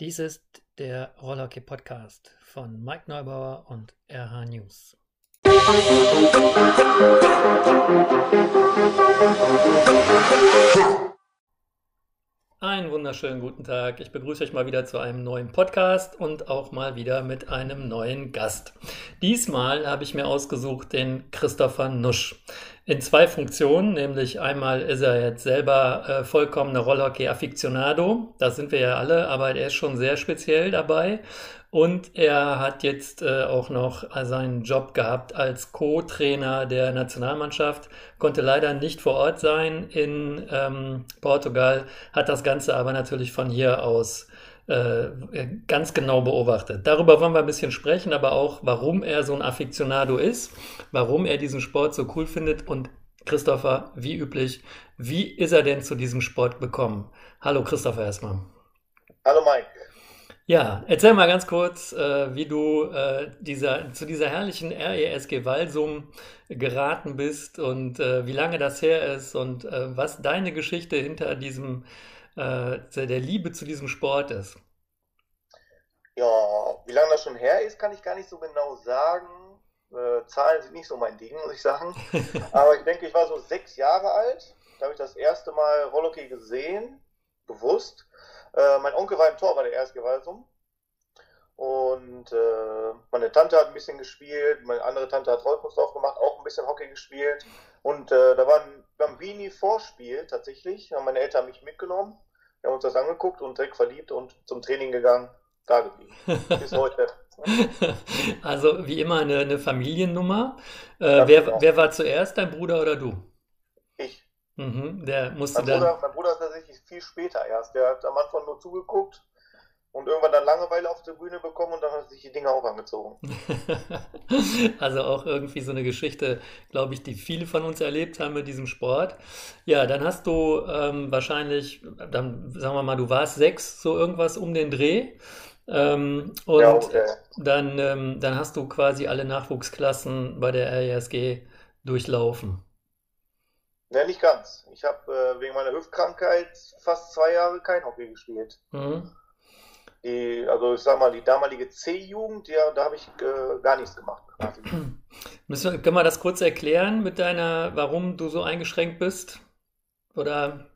Dies ist der Rollhockey Podcast von Mike Neubauer und RH News. Einen wunderschönen guten Tag. Ich begrüße euch mal wieder zu einem neuen Podcast und auch mal wieder mit einem neuen Gast. Diesmal habe ich mir ausgesucht den Christopher Nusch in zwei Funktionen, nämlich einmal ist er jetzt selber äh, vollkommener Rollhockey-Afficionado, das sind wir ja alle, aber er ist schon sehr speziell dabei. Und er hat jetzt äh, auch noch seinen Job gehabt als Co-Trainer der Nationalmannschaft, konnte leider nicht vor Ort sein in ähm, Portugal, hat das Ganze aber natürlich von hier aus ganz genau beobachtet. Darüber wollen wir ein bisschen sprechen, aber auch, warum er so ein Afficionado ist, warum er diesen Sport so cool findet und Christopher, wie üblich, wie ist er denn zu diesem Sport gekommen? Hallo Christopher erstmal. Hallo Mike. Ja, erzähl mal ganz kurz, äh, wie du äh, dieser, zu dieser herrlichen RESG Walsum geraten bist und äh, wie lange das her ist und äh, was deine Geschichte hinter diesem äh, der Liebe zu diesem Sport ist? Ja, wie lange das schon her ist, kann ich gar nicht so genau sagen. Äh, Zahlen sind nicht so mein Ding, muss ich sagen. Aber ich denke, ich war so sechs Jahre alt. Da habe ich das erste Mal Rollhockey gesehen, bewusst. Äh, mein Onkel war im Tor bei der ersten Gewaltsum. Und äh, meine Tante hat ein bisschen gespielt, meine andere Tante hat Rollkunstlauf gemacht, auch ein bisschen Hockey gespielt. Und äh, da war ein Bambini-Vorspiel tatsächlich, haben meine Eltern mich mitgenommen. Wir haben uns das angeguckt und direkt verliebt und zum Training gegangen, da geblieben. Bis heute. Also wie immer eine, eine Familiennummer. Äh, wer, genau. wer war zuerst, dein Bruder oder du? Ich. Mhm, der musste mein, dann... Bruder, mein Bruder ist tatsächlich viel später erst. Der hat am Anfang nur zugeguckt und irgendwann dann Langeweile auf der Bühne bekommen und dann hat sich die Dinge auch angezogen. also auch irgendwie so eine Geschichte, glaube ich, die viele von uns erlebt haben mit diesem Sport. Ja, dann hast du ähm, wahrscheinlich, dann sagen wir mal, du warst sechs, so irgendwas um den Dreh. Ähm, und ja, okay. dann, ähm, dann hast du quasi alle Nachwuchsklassen bei der RESG durchlaufen. Ja, nicht ganz. Ich habe äh, wegen meiner Hüftkrankheit fast zwei Jahre kein Hockey gespielt. Mhm die, also ich sag mal, die damalige C-Jugend, ja, da habe ich äh, gar nichts gemacht. Müssen wir, können wir das kurz erklären mit deiner, warum du so eingeschränkt bist? Oder?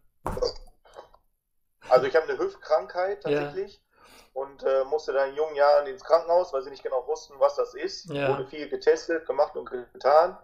Also ich habe eine Hüftkrankheit tatsächlich. Ja. Und äh, musste dann in jungen Jahren ins Krankenhaus, weil sie nicht genau wussten, was das ist. Ja. Wurde viel getestet, gemacht und getan.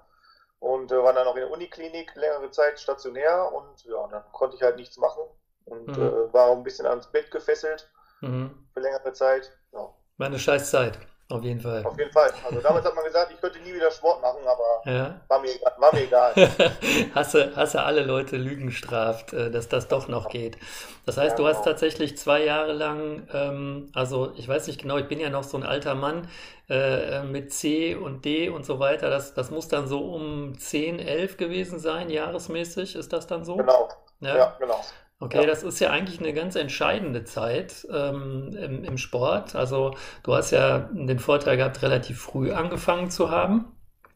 Und äh, war dann auch in der Uniklinik längere Zeit stationär. Und ja, dann konnte ich halt nichts machen. Und mhm. äh, war ein bisschen ans Bett gefesselt mhm. Für längere Zeit. Ja. War eine scheiß Zeit, auf jeden Fall. Auf jeden Fall. Also damals hat man gesagt, ich könnte nie wieder Sport machen, aber ja. war, mir, war mir egal. hast du alle Leute Lügen straft, äh, dass das doch noch geht. Das heißt, ja, du hast genau. tatsächlich zwei Jahre lang, ähm, also ich weiß nicht genau, ich bin ja noch so ein alter Mann, äh, mit C und D und so weiter. Das, das muss dann so um 10, 11 gewesen sein, jahresmäßig. Ist das dann so? Genau. Ja, ja genau. Okay, ja. das ist ja eigentlich eine ganz entscheidende Zeit ähm, im, im, Sport. Also du hast ja den Vorteil gehabt, relativ früh angefangen zu haben.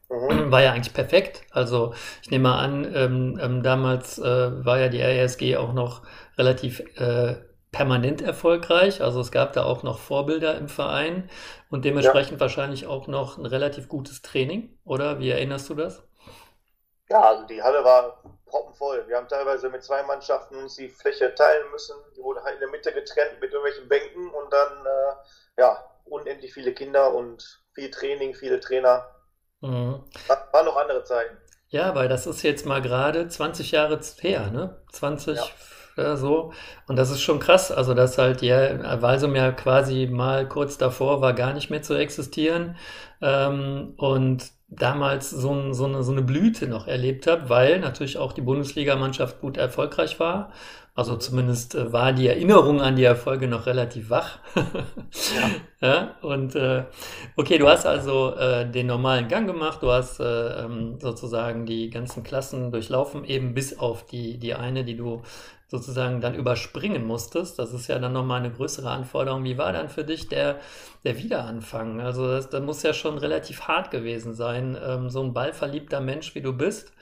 Mhm. War ja eigentlich perfekt. Also ich nehme mal an, ähm, ähm, damals äh, war ja die RSG auch noch relativ äh, permanent erfolgreich. Also es gab da auch noch Vorbilder im Verein und dementsprechend ja. wahrscheinlich auch noch ein relativ gutes Training, oder? Wie erinnerst du das? Ja, also die Halle war proppenvoll. Wir haben teilweise mit zwei Mannschaften uns die Fläche teilen müssen. Die wurde halt in der Mitte getrennt mit irgendwelchen Bänken und dann, äh, ja, unendlich viele Kinder und viel Training, viele Trainer. Mhm. War, noch andere Zeiten. Ja, weil das ist jetzt mal gerade 20 Jahre her, ne? 20, ja. Ja, so. Und das ist schon krass. Also, dass halt die Walsum ja quasi mal kurz davor war, gar nicht mehr zu existieren. Ähm, und damals so, so, eine, so eine Blüte noch erlebt habe, weil natürlich auch die Bundesligamannschaft gut erfolgreich war. Also zumindest äh, war die Erinnerung an die Erfolge noch relativ wach. ja. ja. Und äh, okay, du hast also äh, den normalen Gang gemacht, du hast äh, ähm, sozusagen die ganzen Klassen durchlaufen, eben bis auf die, die eine, die du sozusagen dann überspringen musstest. Das ist ja dann nochmal eine größere Anforderung. Wie war dann für dich der, der Wiederanfang? Also das, das muss ja schon relativ hart gewesen sein, ähm, so ein ballverliebter Mensch wie du bist.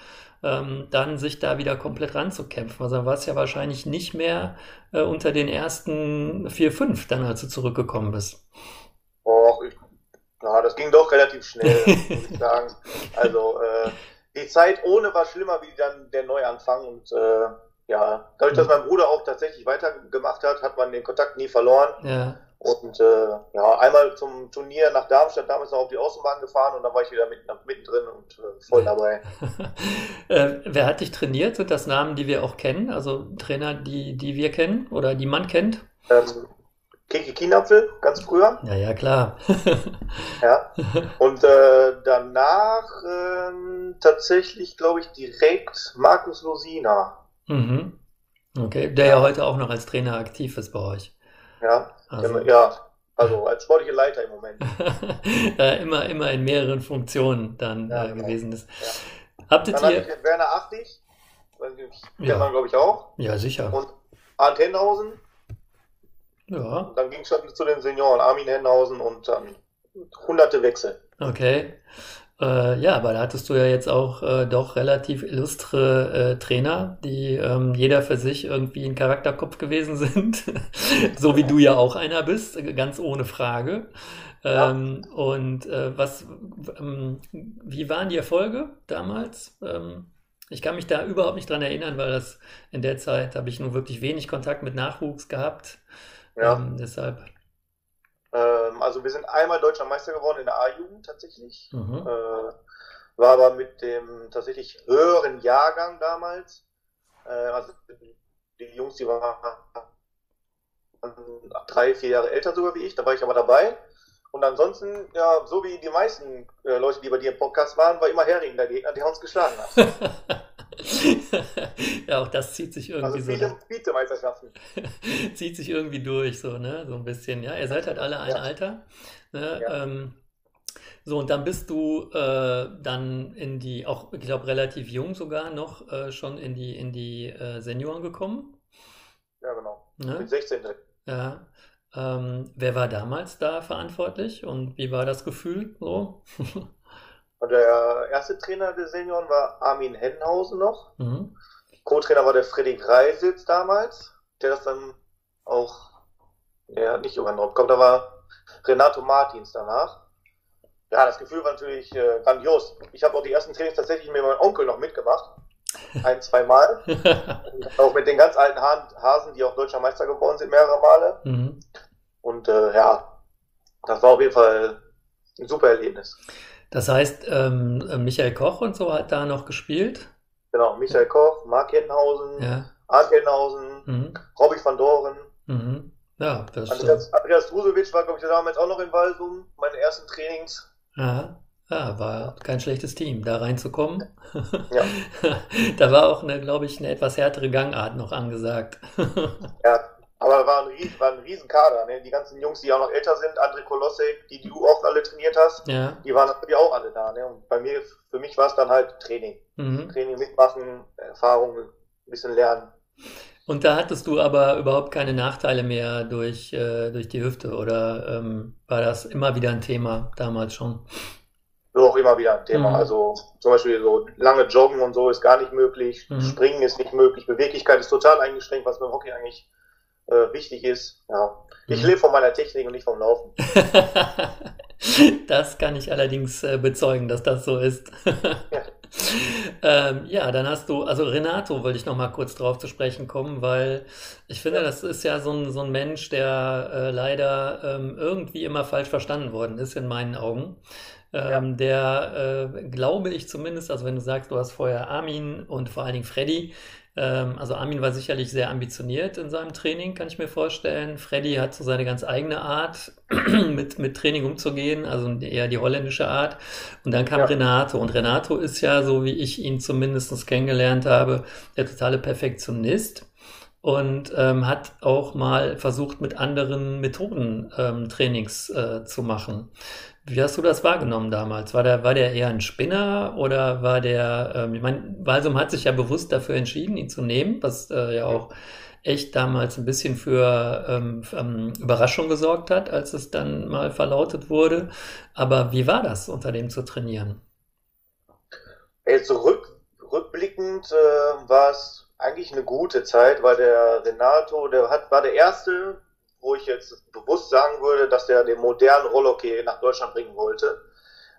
Ähm, dann sich da wieder komplett ranzukämpfen. Also war es ja wahrscheinlich nicht mehr äh, unter den ersten vier, fünf, dann als du zurückgekommen bist. Och, ich, ja, das ging doch relativ schnell, muss ich sagen. Also äh, die Zeit ohne war schlimmer wie dann der Neuanfang und äh, ja, dadurch, dass mein Bruder auch tatsächlich weitergemacht hat, hat man den Kontakt nie verloren. Ja. Und äh, ja, einmal zum Turnier nach Darmstadt, damals noch auf die Außenbahn gefahren und dann war ich wieder mitten, mittendrin und äh, voll dabei. äh, wer hat dich trainiert? Sind das Namen, die wir auch kennen? Also Trainer, die, die wir kennen oder die man kennt? Ähm, Kiki Kienapfel, ganz früher. Ja, ja, klar. ja. Und äh, danach ähm, tatsächlich, glaube ich, direkt Markus Losina. Mhm. Okay, der ja. ja heute auch noch als Trainer aktiv ist bei euch. Ja, also, ja, also als sportlicher Leiter im Moment. immer, immer in mehreren Funktionen dann ja, äh, gewesen ist. Ja. Habtet dann ihr... hatte Werner Achtig, kennt ja. man glaube ich auch. Ja, sicher. Und Arndt Henhausen. Ja. Und dann ging es schon zu den Senioren, Armin Henhausen und dann hunderte Wechsel. Okay. Äh, ja, aber da hattest du ja jetzt auch äh, doch relativ illustre äh, Trainer, die ähm, jeder für sich irgendwie ein Charakterkopf gewesen sind. so wie du ja auch einer bist, ganz ohne Frage. Ähm, ja. Und äh, was, ähm, wie waren die Erfolge damals? Ähm, ich kann mich da überhaupt nicht dran erinnern, weil das in der Zeit habe ich nur wirklich wenig Kontakt mit Nachwuchs gehabt. Ja. Ähm, deshalb ähm, also wir sind einmal deutscher Meister geworden in der A-Jugend tatsächlich. Mhm. Äh, war aber mit dem tatsächlich höheren Jahrgang damals. Äh, also die Jungs, die waren drei, vier Jahre älter sogar wie ich, da war ich aber dabei. Und ansonsten, ja, so wie die meisten äh, Leute, die bei dir im Podcast waren, war immer Hering der Gegner, der uns geschlagen hat. ja, auch das zieht sich irgendwie also viele so. Vizemeisterschaften. zieht sich irgendwie durch, so, ne? So ein bisschen. Ja, ihr seid halt alle ein ja. Alter. Ne? Ja. Ähm, so, und dann bist du äh, dann in die, auch, ich glaube, relativ jung sogar noch, äh, schon in die, in die äh, Senioren gekommen. Ja, genau. Ne? Mit 16. Ja. Ähm, wer war damals da verantwortlich und wie war das Gefühl so? Und der erste Trainer der Senioren war Armin Henhausen noch. Mhm. Co-Trainer war der Freddy Greisitz damals, der das dann auch, ja, nicht übernommen. Kommt, da war Renato Martins danach. Ja, das Gefühl war natürlich äh, grandios. Ich habe auch die ersten Trainings tatsächlich mit meinem Onkel noch mitgemacht. Ein, zwei Mal. auch mit den ganz alten Hasen, die auch deutscher Meister geworden sind, mehrere Male. Mhm. Und äh, ja, das war auf jeden Fall ein super Erlebnis. Das heißt, ähm, Michael Koch und so hat da noch gespielt? Genau, Michael Koch, Mark Henhausen, ja. Arndt Henhausen, mhm. Robby van Doren. Mhm. Ja, das Andreas, äh... Andreas Drusewitsch war, glaube ich, damals auch noch in Walsum, meine ersten Trainings. Ja. Ja, war kein schlechtes Team, da reinzukommen. Ja. da war auch eine, glaube ich, eine etwas härtere Gangart noch angesagt. ja, aber war ein, war ein Riesenkader. Ne? Die ganzen Jungs, die auch noch älter sind, André Kolossek, die du auch alle trainiert hast, ja. die waren natürlich auch alle da. Ne? Und bei mir, für mich war es dann halt Training. Mhm. Training mitmachen, Erfahrung, ein bisschen lernen. Und da hattest du aber überhaupt keine Nachteile mehr durch, äh, durch die Hüfte oder ähm, war das immer wieder ein Thema damals schon? So auch immer wieder ein Thema. Mhm. Also zum Beispiel so lange Joggen und so ist gar nicht möglich, mhm. Springen ist nicht möglich, Beweglichkeit ist total eingeschränkt, was beim Hockey eigentlich äh, wichtig ist. Ja. Ich mhm. lebe von meiner Technik und nicht vom Laufen. das kann ich allerdings äh, bezeugen, dass das so ist. ja. ähm, ja, dann hast du, also Renato wollte ich noch mal kurz drauf zu sprechen kommen, weil ich finde, das ist ja so ein, so ein Mensch, der äh, leider ähm, irgendwie immer falsch verstanden worden ist in meinen Augen. Ähm, ja. Der, äh, glaube ich zumindest, also wenn du sagst, du hast vorher Armin und vor allen Dingen Freddy, also Armin war sicherlich sehr ambitioniert in seinem Training, kann ich mir vorstellen. Freddy hat so seine ganz eigene Art, mit, mit Training umzugehen, also eher die holländische Art. Und dann kam ja. Renato. Und Renato ist ja, so wie ich ihn zumindest kennengelernt habe, der totale Perfektionist und ähm, hat auch mal versucht, mit anderen Methoden ähm, Trainings äh, zu machen. Wie hast du das wahrgenommen damals? War der, war der eher ein Spinner oder war der, ähm, ich meine, Walsum hat sich ja bewusst dafür entschieden, ihn zu nehmen, was äh, ja auch echt damals ein bisschen für ähm, ähm, Überraschung gesorgt hat, als es dann mal verlautet wurde. Aber wie war das, unter dem zu trainieren? Ey, zurück, rückblickend äh, war es eigentlich eine gute Zeit, weil der Renato, der hat, war der erste, wo ich jetzt bewusst sagen würde, dass der den modernen Rollhockey nach Deutschland bringen wollte.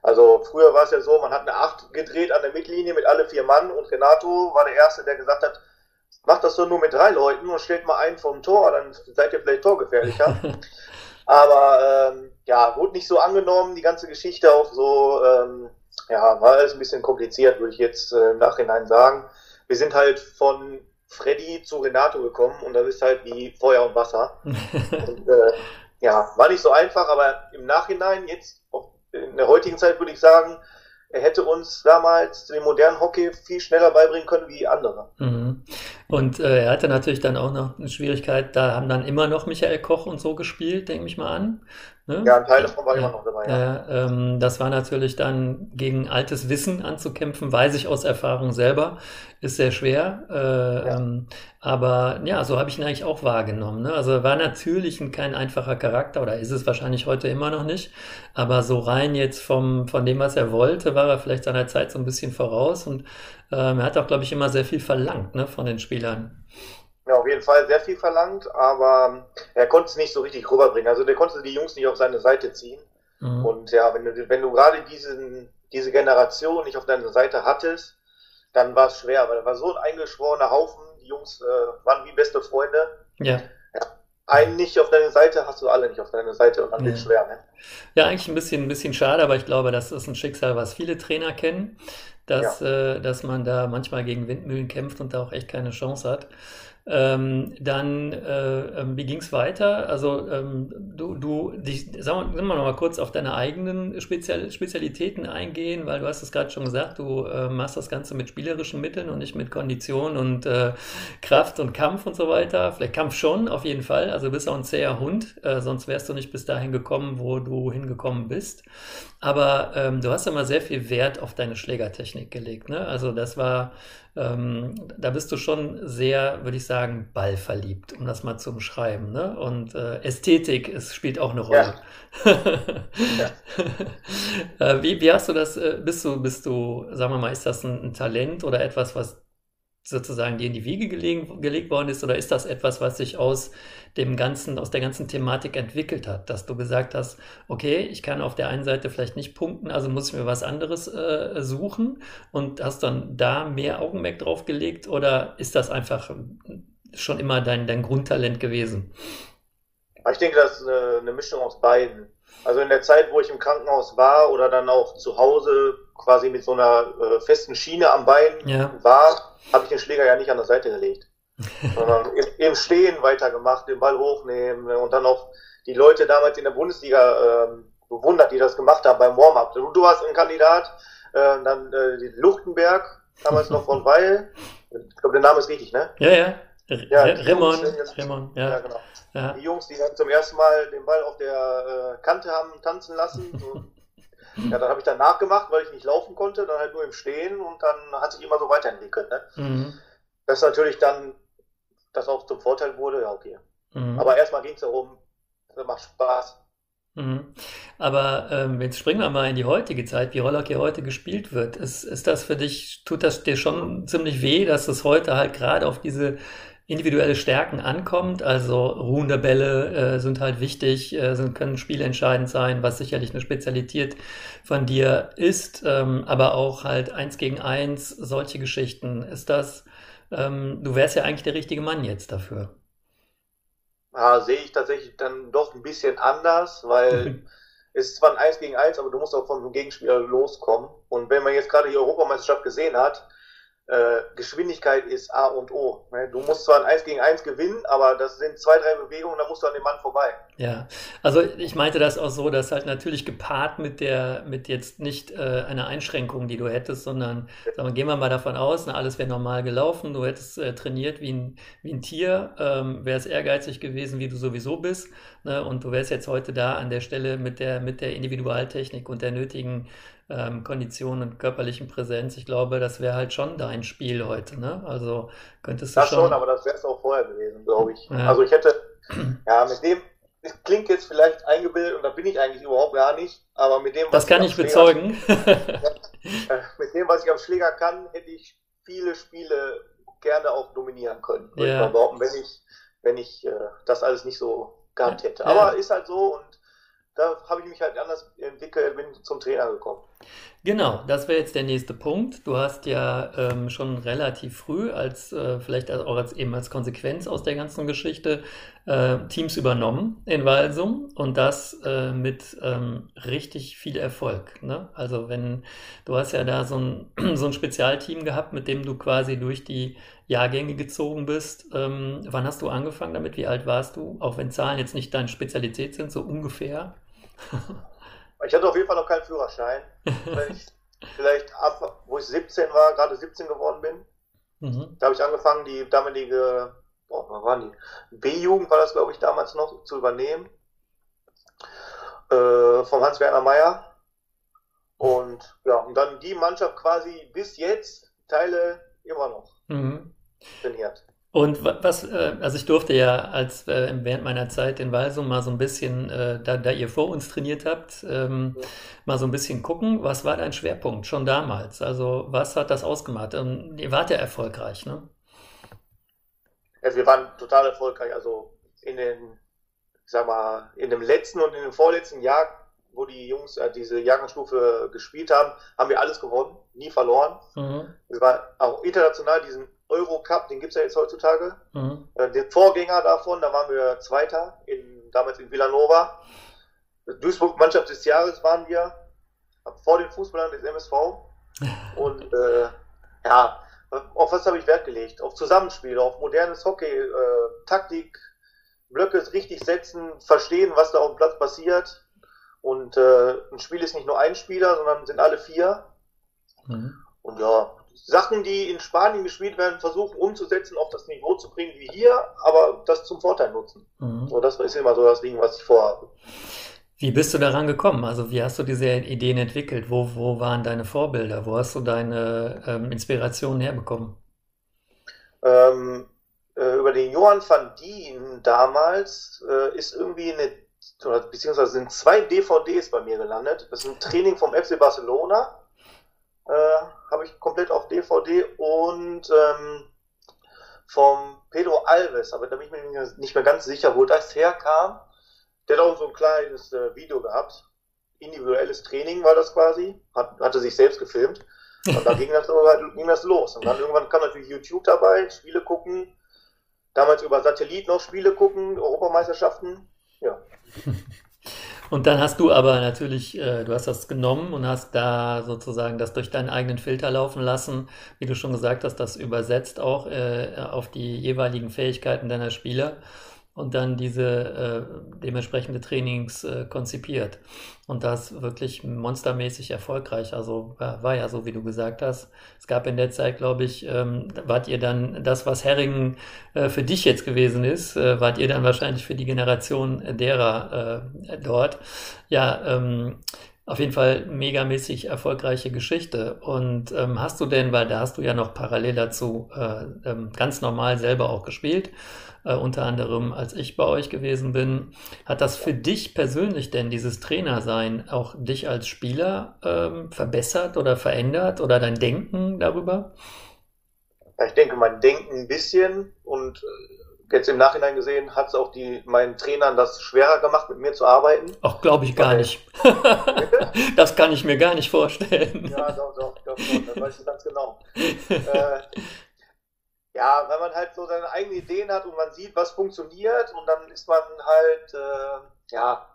Also früher war es ja so, man hat eine Acht gedreht an der Mittellinie mit alle vier Mann und Renato war der Erste, der gesagt hat, macht das doch nur mit drei Leuten und stellt mal einen vom Tor, dann seid ihr vielleicht torgefährlicher. Aber ähm, ja, wurde nicht so angenommen, die ganze Geschichte auch so, ähm, ja, war alles ein bisschen kompliziert, würde ich jetzt äh, im Nachhinein sagen. Wir sind halt von Freddy zu Renato gekommen und das ist halt wie Feuer und Wasser. und, äh, ja, war nicht so einfach, aber im Nachhinein, jetzt in der heutigen Zeit würde ich sagen, er hätte uns damals den modernen Hockey viel schneller beibringen können wie andere. Mhm. Und äh, er hatte natürlich dann auch noch eine Schwierigkeit, da haben dann immer noch Michael Koch und so gespielt, denke ich mal an. Ne? Ja, ein Teil davon war ja, immer noch dabei. Ja. ähm, das war natürlich dann gegen altes Wissen anzukämpfen, weiß ich aus Erfahrung selber, ist sehr schwer. Äh, ja. ähm, aber ja, so habe ich ihn eigentlich auch wahrgenommen. Ne? Also war natürlich ein, kein einfacher Charakter oder ist es wahrscheinlich heute immer noch nicht. Aber so rein jetzt vom, von dem, was er wollte, war er vielleicht seiner Zeit so ein bisschen voraus und ähm, er hat auch, glaube ich, immer sehr viel verlangt ne, von den Spielern. Ja, auf jeden Fall sehr viel verlangt, aber er konnte es nicht so richtig rüberbringen. Also der konnte die Jungs nicht auf seine Seite ziehen. Mhm. Und ja, wenn du, wenn du gerade diesen, diese Generation nicht auf deiner Seite hattest, dann war es schwer, weil er war so ein eingeschworener Haufen. Die Jungs äh, waren wie beste Freunde. Ja. ja. Einen nicht auf deiner Seite hast du alle nicht auf deiner Seite und dann ja. wird es schwer. Ne? Ja, eigentlich ein bisschen, ein bisschen schade, aber ich glaube, das ist ein Schicksal, was viele Trainer kennen, dass, ja. äh, dass man da manchmal gegen Windmühlen kämpft und da auch echt keine Chance hat. Ähm, dann, äh, ähm, wie ging es weiter? Also ähm, du, du, dich, sagen wir, noch mal kurz auf deine eigenen Spezial Spezialitäten eingehen, weil du hast es gerade schon gesagt, du äh, machst das Ganze mit spielerischen Mitteln und nicht mit Kondition und äh, Kraft und Kampf und so weiter. Vielleicht Kampf schon, auf jeden Fall. Also du bist auch ein zäher Hund, äh, sonst wärst du nicht bis dahin gekommen, wo du hingekommen bist. Aber ähm, du hast immer sehr viel Wert auf deine Schlägertechnik gelegt. Ne? Also das war ähm, da bist du schon sehr, würde ich sagen, ballverliebt, um das mal zu umschreiben. Ne? Und äh, Ästhetik ist, spielt auch eine Rolle. Ja. ja. Äh, wie, wie hast du das, äh, bist du, bist du, sagen wir mal, ist das ein, ein Talent oder etwas, was sozusagen dir in die Wiege gelegen, gelegt worden ist oder ist das etwas, was sich aus dem ganzen, aus der ganzen Thematik entwickelt hat, dass du gesagt hast, okay, ich kann auf der einen Seite vielleicht nicht punkten, also muss ich mir was anderes äh, suchen und hast dann da mehr Augenmerk drauf gelegt oder ist das einfach schon immer dein, dein Grundtalent gewesen? Ich denke, das ist eine, eine Mischung aus beiden. Also in der Zeit, wo ich im Krankenhaus war oder dann auch zu Hause quasi mit so einer äh, festen Schiene am Bein ja. war, habe ich den Schläger ja nicht an der Seite gelegt, sondern im, Stehen weitergemacht, den Ball hochnehmen und dann auch die Leute damals in der Bundesliga äh, bewundert, die das gemacht haben beim Warm-up. Du, du warst ein Kandidat, äh, dann äh, Luchtenberg, damals noch von Weil, ich glaube, der Name ist richtig, ne? Ja, ja. Ja, Remon, Remon, ja. ja genau. Ja. Die Jungs, die dann zum ersten Mal den Ball auf der äh, Kante haben tanzen lassen. So. ja, dann habe ich dann nachgemacht, weil ich nicht laufen konnte, dann halt nur im Stehen und dann hat sich immer so weiterentwickelt. Ne? Mhm. Das natürlich dann, das auch zum Vorteil wurde, ja, okay. Mhm. Aber erstmal ging es darum, das macht Spaß. Mhm. Aber ähm, jetzt springen wir mal in die heutige Zeit, wie Rollhockey heute gespielt wird. Ist, ist das für dich, tut das dir schon ziemlich weh, dass es heute halt gerade auf diese individuelle Stärken ankommt. Also ruhende Bälle äh, sind halt wichtig, äh, sind, können spielentscheidend sein, was sicherlich eine Spezialität von dir ist, ähm, aber auch halt eins gegen eins, solche Geschichten. Ist das, ähm, du wärst ja eigentlich der richtige Mann jetzt dafür. Ja, sehe ich tatsächlich dann doch ein bisschen anders, weil es ist zwar ein Eins gegen Eins, aber du musst auch von dem Gegenspieler loskommen. Und wenn man jetzt gerade die Europameisterschaft gesehen hat, äh, Geschwindigkeit ist A und O. Ne? Du musst zwar ein 1 gegen 1 gewinnen, aber das sind zwei, drei Bewegungen, da musst du an dem Mann vorbei. Ja, also ich meinte das auch so, dass halt natürlich gepaart mit der, mit jetzt nicht äh, einer Einschränkung, die du hättest, sondern sagen wir, gehen wir mal davon aus, na, alles wäre normal gelaufen, du hättest äh, trainiert wie ein, wie ein Tier, ähm, wärst ehrgeizig gewesen, wie du sowieso bist, ne? und du wärst jetzt heute da an der Stelle mit der, mit der Individualtechnik und der nötigen ähm, Kondition und körperlichen Präsenz. Ich glaube, das wäre halt schon dein Spiel heute. Ne? Also könntest du das schon. schon, aber das wäre es auch vorher gewesen, glaube ich. Ja. Also ich hätte, ja, mit dem, es klingt jetzt vielleicht eingebildet und da bin ich eigentlich überhaupt gar nicht, aber mit dem, was das kann ich, ich bezeugen. Schläger, mit dem, was ich am Schläger kann, hätte ich viele Spiele gerne auch dominieren können. Würde Ja. ich mal behaupten, wenn ich, wenn ich äh, das alles nicht so gehabt hätte. Ja. Aber ist halt so und da habe ich mich halt anders entwickelt, bin zum Trainer gekommen. Genau, das wäre jetzt der nächste Punkt. Du hast ja ähm, schon relativ früh, als äh, vielleicht auch als, eben als Konsequenz aus der ganzen Geschichte, äh, Teams übernommen in Walsum und das äh, mit ähm, richtig viel Erfolg. Ne? Also wenn du hast ja da so ein, so ein Spezialteam gehabt, mit dem du quasi durch die Jahrgänge gezogen bist. Ähm, wann hast du angefangen damit? Wie alt warst du? Auch wenn Zahlen jetzt nicht deine Spezialität sind, so ungefähr. Ich hatte auf jeden Fall noch keinen Führerschein. Vielleicht, vielleicht ab, wo ich 17 war, gerade 17 geworden bin, Mhm. da habe ich angefangen, die damalige, boah, was waren die? B-Jugend war das, glaube ich, damals noch zu übernehmen. Äh, vom Hans-Werner Meyer. Und ja, und dann die Mannschaft quasi bis jetzt Teile immer noch Mhm. trainiert. Und wa- was, äh, also ich durfte ja als äh, während meiner Zeit in Walsum mal so ein bisschen, äh, da, da ihr vor uns trainiert habt, ähm, mal so ein bisschen gucken, was war dein Schwerpunkt schon damals? Also was hat das ausgemacht? Ähm, ihr wart ja erfolgreich, ne? Also wir waren total erfolgreich. Also in den, sag mal, in dem letzten und in dem vorletzten Jahr, wo die Jungs äh, diese Jahrgangsstufe gespielt haben, haben wir alles gewonnen, nie verloren. Mhm. Es war auch international diesen Euro-Cup, den gibt's ja jetzt heutzutage. Mhm. Äh, Den Vorgänger davon, da waren wir Zweiter, in, damals in Villanova. Duisburg Mannschaft des Jahres waren wir, vor den Fußballern des MSV. Und äh, ja, auf was habe ich Wert gelegt? Auf Zusammenspiel, auf modernes Hockey, äh, Taktik, Blöcke richtig setzen, verstehen, was da auf dem Platz passiert. Und äh, ein Spiel ist nicht nur ein Spieler, sondern sind alle vier. Mhm. Und ja, Sachen, die in Spanien gespielt werden, versuchen umzusetzen, auf das Niveau zu bringen wie hier, aber das zum Vorteil nutzen. Mhm. So, das ist immer so das Ding, was ich vorhabe. Wie bist du daran gekommen? Also wie hast du diese Ideen entwickelt? Wo, wo waren deine Vorbilder? Wo hast du deine ähm, Inspirationen herbekommen? Ähm, äh, über den Johann van Dien damals äh, ist irgendwie eine, beziehungsweise sind zwei DVDs bei mir gelandet. Das ist ein Training vom FC Barcelona, äh, habe ich komplett auf DVD und ähm, vom Pedro Alves, aber da bin ich mir nicht mehr- ganz sicher, wo das herkam. Der hat auch so ein kleines äh, Video gehabt. Individuelles Training war das quasi. Hat, hatte sich selbst gefilmt. Und da ging das, so- ging das los. Und dann irgendwann kam natürlich YouTube dabei, Spiele gucken. Damals über Satellit noch Spiele gucken, Europameisterschaften. Ja. Und dann hast du aber natürlich, äh, du hast das genommen und hast da sozusagen das durch deinen eigenen Filter laufen lassen, wie du schon gesagt hast, das übersetzt auch äh, auf die jeweiligen Fähigkeiten deiner Spieler und dann diese äh, dementsprechende Trainings äh, konzipiert. Und das wirklich monstermäßig erfolgreich. Also war, war ja so, wie du gesagt hast. Es gab in der Zeit, glaube ich, ähm, wart ihr dann das, was Herringen äh, für dich jetzt gewesen ist, äh, wart ihr dann wahrscheinlich für die Generation derer äh, dort. Ja, ähm, auf jeden Fall megamäßig erfolgreiche Geschichte. Und ähm, hast du denn, weil da hast du ja noch parallel dazu äh, ähm, ganz normal selber auch gespielt, äh, unter anderem als ich bei euch gewesen bin, hat das für dich persönlich denn dieses Trainersein auch dich als Spieler ähm, verbessert oder verändert oder dein Denken darüber? Ich denke, mein Denken ein bisschen und äh, jetzt im Nachhinein gesehen hat es auch die, meinen Trainern das schwerer gemacht, mit mir zu arbeiten. Auch glaube ich gar nicht. Das kann ich mir gar nicht vorstellen. Ja, doch, doch, doch, doch das weißt du ganz genau. äh, ja, weil man halt so seine eigenen Ideen hat und man sieht, was funktioniert und dann ist man halt, äh, ja,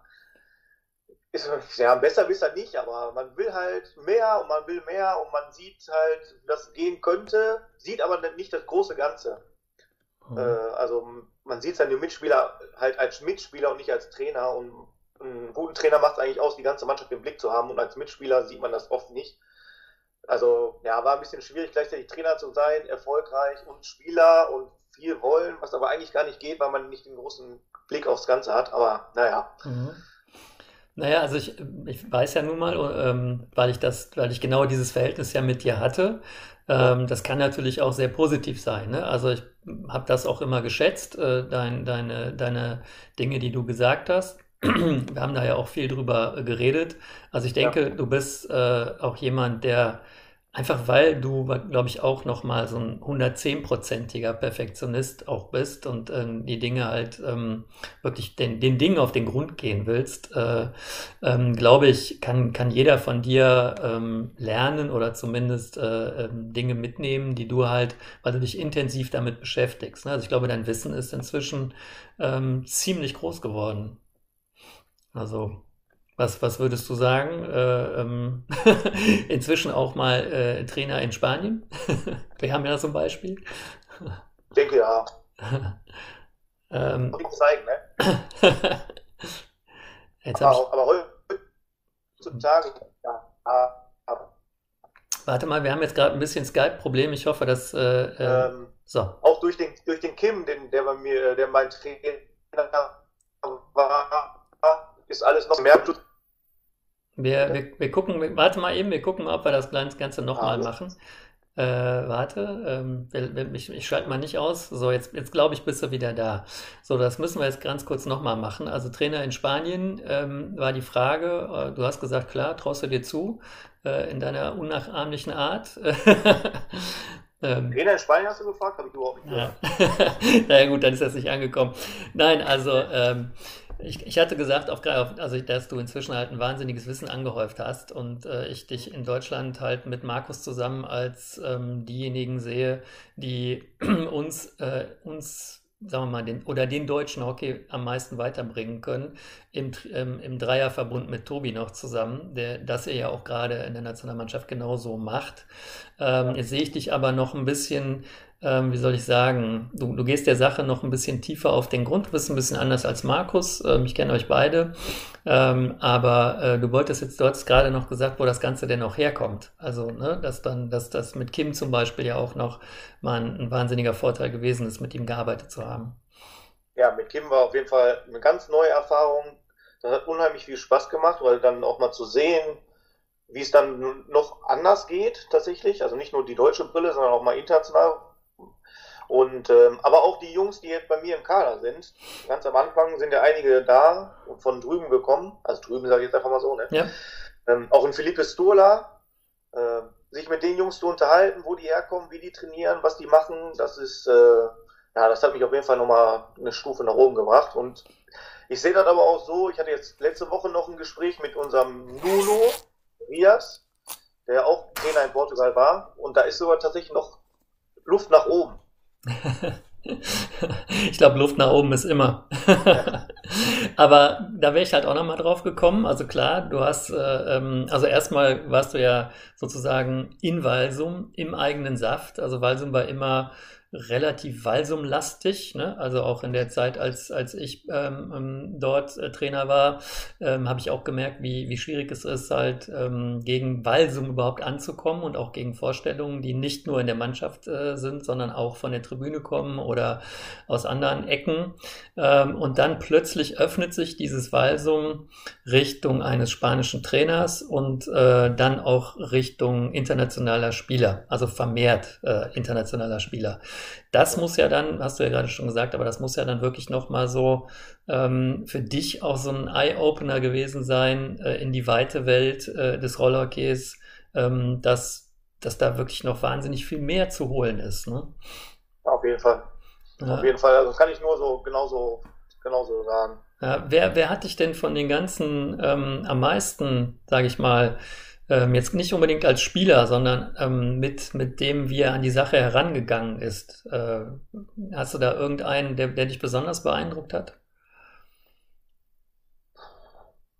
ist, ja, besser besser nicht, aber man will halt mehr und man will mehr und man sieht halt, wie das gehen könnte, sieht aber nicht das große Ganze. Äh, also man sieht seine Mitspieler halt als Mitspieler und nicht als Trainer und einen guten Trainer macht es eigentlich aus, die ganze Mannschaft im Blick zu haben und als Mitspieler sieht man das oft nicht. Also ja, war ein bisschen schwierig, gleichzeitig Trainer zu sein, erfolgreich und Spieler und viel wollen, was aber eigentlich gar nicht geht, weil man nicht den großen Blick aufs Ganze hat. Aber naja, Mhm. Naja, also ich, ich weiß ja nun mal, ähm, weil ich das, weil ich genau dieses Verhältnis ja mit dir hatte, ähm, das kann natürlich auch sehr positiv sein, ne? Also ich habe das auch immer geschätzt, äh, dein, deine, deine Dinge, die du gesagt hast. Wir haben da ja auch viel drüber geredet. Also ich denke, du bist äh, auch jemand, der Einfach weil du, glaube ich, auch nochmal so ein 110-prozentiger Perfektionist auch bist und ähm, die Dinge halt ähm, wirklich den, den Dingen auf den Grund gehen willst, äh, ähm, glaube ich, kann, kann jeder von dir ähm, lernen oder zumindest äh, ähm, Dinge mitnehmen, die du halt, weil du dich intensiv damit beschäftigst. Ne? Also ich glaube, dein Wissen ist inzwischen ähm, ziemlich groß geworden. Also was, was würdest du sagen? Äh, ähm, inzwischen auch mal äh, Trainer in Spanien. Wir haben ja so ein Beispiel. Ich denke ja. ähm, ich zeigen, ne? Jetzt aber, aber heutzutage, ja. Warte mal, wir haben jetzt gerade ein bisschen Skype-Problem. Ich hoffe, dass. Äh, äh ähm, so. Auch durch den, durch den Kim, den, der bei mir, der mein Trainer war, ist alles noch mehr wir, wir, wir gucken, warte mal eben, wir gucken mal, ob wir das Ganze nochmal ah, machen. Äh, warte, ähm, ich, ich schalte mal nicht aus. So, jetzt, jetzt glaube ich, bist du wieder da. So, das müssen wir jetzt ganz kurz nochmal machen. Also Trainer in Spanien ähm, war die Frage, äh, du hast gesagt, klar, traust du dir zu, äh, in deiner unnachahmlichen Art. ähm, Trainer in Spanien hast du gefragt, habe ich überhaupt nicht gehört. Ja. naja gut, dann ist das nicht angekommen. Nein, also ähm, ich, ich hatte gesagt, auf, also, dass du inzwischen halt ein wahnsinniges Wissen angehäuft hast und äh, ich dich in Deutschland halt mit Markus zusammen als ähm, diejenigen sehe, die uns, äh, uns sagen wir mal, den, oder den deutschen Hockey am meisten weiterbringen können, im, ähm, im Dreierverbund mit Tobi noch zusammen, der das er ja auch gerade in der Nationalmannschaft genauso macht. Ähm, jetzt sehe ich dich aber noch ein bisschen ähm, wie soll ich sagen, du, du gehst der Sache noch ein bisschen tiefer auf den Grund, du bist ein bisschen anders als Markus, ähm, ich kenne euch beide, ähm, aber äh, du wolltest jetzt, du hast gerade noch gesagt, wo das Ganze denn auch herkommt. Also, ne, dass dann, dass das mit Kim zum Beispiel ja auch noch mal ein, ein wahnsinniger Vorteil gewesen ist, mit ihm gearbeitet zu haben. Ja, mit Kim war auf jeden Fall eine ganz neue Erfahrung. Das hat unheimlich viel Spaß gemacht, weil dann auch mal zu sehen, wie es dann noch anders geht tatsächlich. Also nicht nur die deutsche Brille, sondern auch mal international und ähm, aber auch die Jungs, die jetzt bei mir im Kader sind, ganz am Anfang sind ja einige da und von drüben gekommen, also drüben sage ich jetzt einfach mal so, ne? Ja. Ähm, auch in Felipe Stola, äh, sich mit den Jungs zu unterhalten, wo die herkommen, wie die trainieren, was die machen, das ist, äh, ja, das hat mich auf jeden Fall nochmal eine Stufe nach oben gebracht. Und ich sehe das aber auch so, ich hatte jetzt letzte Woche noch ein Gespräch mit unserem Nuno Rias, der auch Trainer in Portugal war, und da ist sogar tatsächlich noch Luft nach oben. ich glaube, Luft nach oben ist immer. Aber da wäre ich halt auch nochmal drauf gekommen. Also klar, du hast, äh, ähm, also erstmal warst du ja sozusagen in Walsum im eigenen Saft. Also Walsum war immer relativ walsumlastig. Ne? Also auch in der Zeit, als, als ich ähm, ähm, dort äh, Trainer war, ähm, habe ich auch gemerkt, wie, wie schwierig es ist, halt ähm, gegen Walsum überhaupt anzukommen und auch gegen Vorstellungen, die nicht nur in der Mannschaft äh, sind, sondern auch von der Tribüne kommen oder aus anderen Ecken. Ähm, und dann plötzlich öffnet sich dieses Walsum Richtung eines spanischen Trainers und äh, dann auch Richtung internationaler Spieler, also vermehrt äh, internationaler Spieler. Das muss ja dann, hast du ja gerade schon gesagt, aber das muss ja dann wirklich nochmal so ähm, für dich auch so ein Eye-Opener gewesen sein äh, in die weite Welt äh, des Rollerkeys, ähm, dass, dass da wirklich noch wahnsinnig viel mehr zu holen ist. Ne? Auf jeden Fall. Ja. Auf jeden Fall. Also das kann ich nur so genauso, genauso sagen. Ja, wer, wer hat dich denn von den ganzen ähm, am meisten, sage ich mal, ähm, jetzt nicht unbedingt als Spieler, sondern ähm, mit, mit dem, wie er an die Sache herangegangen ist. Äh, hast du da irgendeinen, der, der dich besonders beeindruckt hat?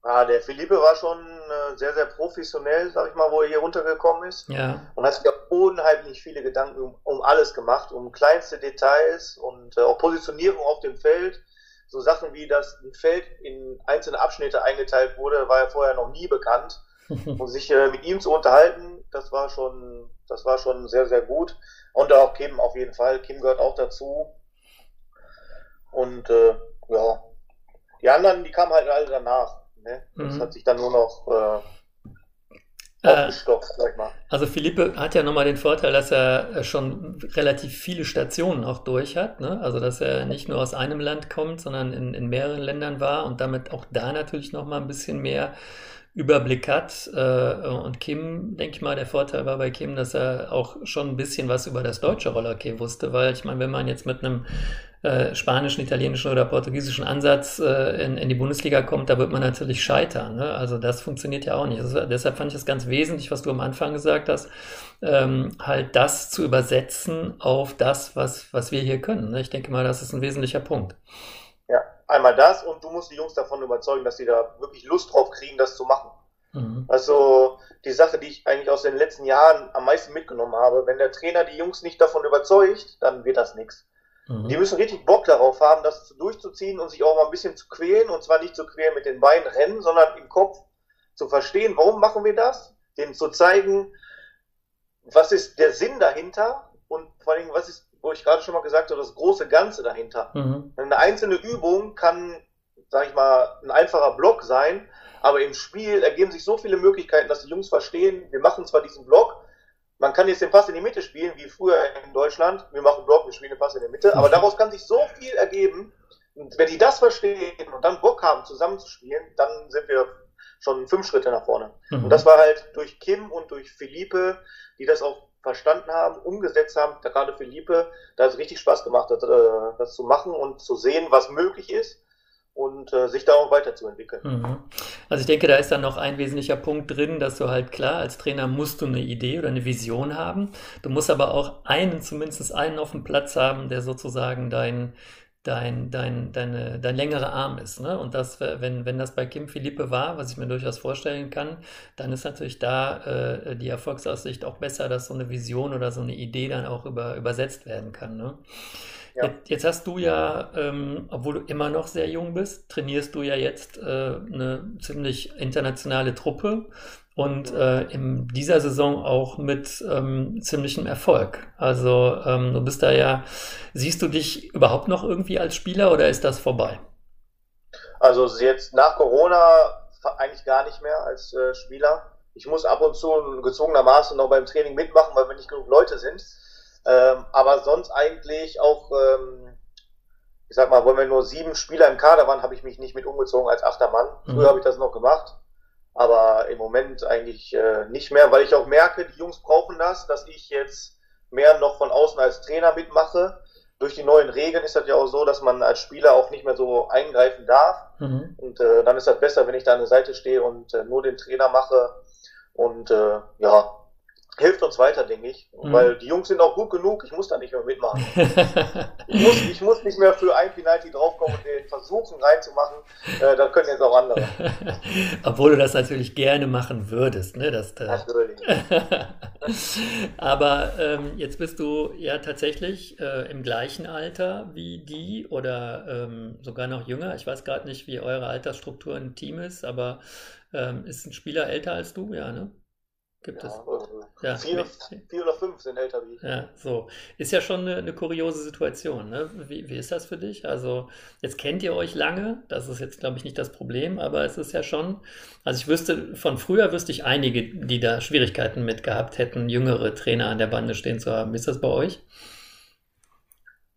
Ah, der Philippe war schon äh, sehr, sehr professionell, sag ich mal, wo er hier runtergekommen ist. Ja. Und hat sich unheimlich viele Gedanken um, um alles gemacht, um kleinste Details und äh, auch Positionierung auf dem Feld. So Sachen wie, dass ein Feld in einzelne Abschnitte eingeteilt wurde, war ja vorher noch nie bekannt. Und sich äh, mit ihm zu unterhalten, das war schon, das war schon sehr, sehr gut. Und auch Kim auf jeden Fall. Kim gehört auch dazu. Und äh, ja, die anderen, die kamen halt alle danach. Ne? Das mhm. hat sich dann nur noch äh, äh also Philippe hat ja nochmal den Vorteil, dass er schon relativ viele Stationen auch durch hat. Ne? Also dass er nicht nur aus einem Land kommt, sondern in, in mehreren Ländern war und damit auch da natürlich nochmal ein bisschen mehr Überblick hat. Äh, und Kim, denke ich mal, der Vorteil war bei Kim, dass er auch schon ein bisschen was über das deutsche Rollerhockey wusste, weil ich meine, wenn man jetzt mit einem äh, spanischen, italienischen oder portugiesischen Ansatz äh, in, in, die Bundesliga kommt, da wird man natürlich scheitern. Ne? Also das funktioniert ja auch nicht. Also deshalb fand ich es ganz wesentlich, was du am Anfang gesagt hast, ähm, halt das zu übersetzen auf das, was, was wir hier können. Ne? Ich denke mal, das ist ein wesentlicher Punkt. Ja, einmal das und du musst die Jungs davon überzeugen, dass sie da wirklich Lust drauf kriegen, das zu machen. Mhm. Also die Sache, die ich eigentlich aus den letzten Jahren am meisten mitgenommen habe, wenn der Trainer die Jungs nicht davon überzeugt, dann wird das nichts. Mhm. Die müssen richtig Bock darauf haben, das durchzuziehen und sich auch mal ein bisschen zu quälen. Und zwar nicht zu quälen mit den Beinen rennen, sondern im Kopf zu verstehen, warum machen wir das? Denen zu zeigen, was ist der Sinn dahinter und vor allem, was ist, wo ich gerade schon mal gesagt habe, das große Ganze dahinter. Mhm. Eine einzelne Übung kann, sag ich mal, ein einfacher Block sein, aber im Spiel ergeben sich so viele Möglichkeiten, dass die Jungs verstehen, wir machen zwar diesen Block, man kann jetzt den Pass in die Mitte spielen, wie früher in Deutschland. Wir machen Block, wir spielen den Pass in der Mitte. Aber daraus kann sich so viel ergeben. Und wenn die das verstehen und dann Bock haben, zusammenzuspielen, dann sind wir schon fünf Schritte nach vorne. Mhm. Und das war halt durch Kim und durch Philippe, die das auch verstanden haben, umgesetzt haben, gerade Philippe, da hat es richtig Spaß gemacht, das, äh, das zu machen und zu sehen, was möglich ist und äh, sich da auch weiterzuentwickeln. Mhm. Also ich denke, da ist dann noch ein wesentlicher Punkt drin, dass du halt klar, als Trainer musst du eine Idee oder eine Vision haben. Du musst aber auch einen, zumindest einen auf dem Platz haben, der sozusagen dein, dein, dein, deine, dein längerer Arm ist. Ne? Und das, wenn, wenn das bei Kim Philippe war, was ich mir durchaus vorstellen kann, dann ist natürlich da äh, die Erfolgsaussicht auch besser, dass so eine Vision oder so eine Idee dann auch über, übersetzt werden kann. Ne? Ja. Jetzt, jetzt, hast du ja, ähm, obwohl du immer noch sehr jung bist, trainierst du ja jetzt äh, eine ziemlich internationale Truppe und äh, in dieser Saison auch mit ähm, ziemlichem Erfolg. Also ähm, du bist da ja, siehst du dich überhaupt noch irgendwie als Spieler oder ist das vorbei? Also jetzt nach Corona eigentlich gar nicht mehr als äh, Spieler. Ich muss ab und zu gezwungenermaßen noch beim Training mitmachen, weil wir nicht genug Leute sind. Ähm, aber sonst eigentlich auch, ähm, ich sag mal, wollen wir nur sieben Spieler im Kader waren, habe ich mich nicht mit umgezogen als achter Mann. Früher mhm. habe ich das noch gemacht. Aber im Moment eigentlich äh, nicht mehr, weil ich auch merke, die Jungs brauchen das, dass ich jetzt mehr noch von außen als Trainer mitmache. Durch die neuen Regeln ist das ja auch so, dass man als Spieler auch nicht mehr so eingreifen darf. Mhm. Und äh, dann ist das besser, wenn ich da an der Seite stehe und äh, nur den Trainer mache. Und äh, ja, hilft uns weiter, denke ich. Mhm. Weil die Jungs sind auch gut genug, ich muss da nicht mehr mitmachen. ich, muss, ich muss nicht mehr für ein Penalty draufkommen und den versuchen reinzumachen. Äh, das können jetzt auch andere. Obwohl du das natürlich gerne machen würdest. Ne? Das, das natürlich. Aber ähm, jetzt bist du ja tatsächlich äh, im gleichen Alter wie die oder ähm, sogar noch jünger. Ich weiß gerade nicht, wie eure Altersstruktur im Team ist, aber ähm, ist ein Spieler älter als du? Ja, ne? Gibt ja, es. Ja, vier, vier, oder fünf sind älter wie ich. Ja, so. Ist ja schon eine, eine kuriose Situation. Ne? Wie, wie ist das für dich? Also, jetzt kennt ihr euch lange. Das ist jetzt, glaube ich, nicht das Problem, aber es ist ja schon. Also, ich wüsste, von früher wüsste ich einige, die da Schwierigkeiten mit gehabt hätten, jüngere Trainer an der Bande stehen zu haben. Wie ist das bei euch?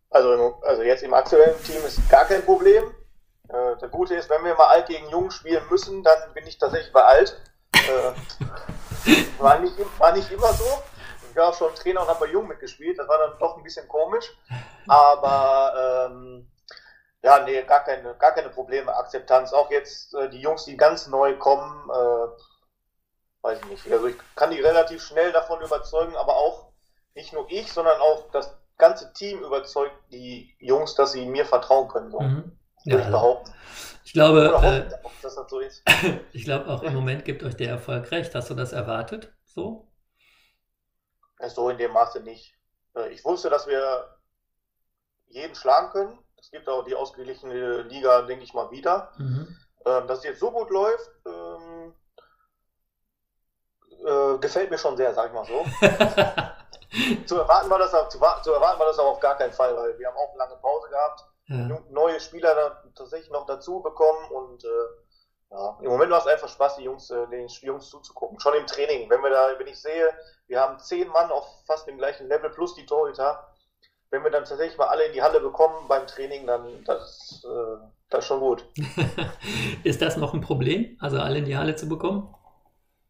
Also, also jetzt im aktuellen Team ist gar kein Problem. Äh, das Gute ist, wenn wir mal alt gegen jung spielen müssen, dann bin ich tatsächlich bei alt. Äh, war, nicht, war nicht immer so. Ich war schon Trainer und habe bei Jung mitgespielt. Das war dann doch ein bisschen komisch. Aber ähm, ja, nee, gar keine, gar keine Probleme. Akzeptanz. Auch jetzt äh, die Jungs, die ganz neu kommen, äh, weiß ich nicht. Also ich kann die relativ schnell davon überzeugen, aber auch nicht nur ich, sondern auch das ganze Team überzeugt die Jungs, dass sie mir vertrauen können. So. Mhm. Ja, ich behaupten. Ich glaube, äh, das so ich glaube auch im Moment gibt euch der Erfolg recht. Hast du das erwartet? So? So in dem Maße nicht. Äh, ich wusste, dass wir jeden schlagen können. Es gibt auch die ausgeglichene Liga, denke ich mal, wieder. Mhm. Ähm, dass es jetzt so gut läuft, ähm, äh, gefällt mir schon sehr, sag ich mal so. zu, erwarten war das, zu, zu erwarten war das aber auf gar keinen Fall, weil wir haben auch eine lange Pause gehabt ja. neue Spieler da tatsächlich noch dazu bekommen und äh, ja, im Moment macht es einfach Spaß, die Jungs, äh, den Jungs zuzugucken. Schon im Training, wenn wir da, wenn ich sehe, wir haben zehn Mann auf fast dem gleichen Level plus die Torhüter. Wenn wir dann tatsächlich mal alle in die Halle bekommen beim Training, dann das, äh, das ist schon gut. ist das noch ein Problem, also alle in die Halle zu bekommen?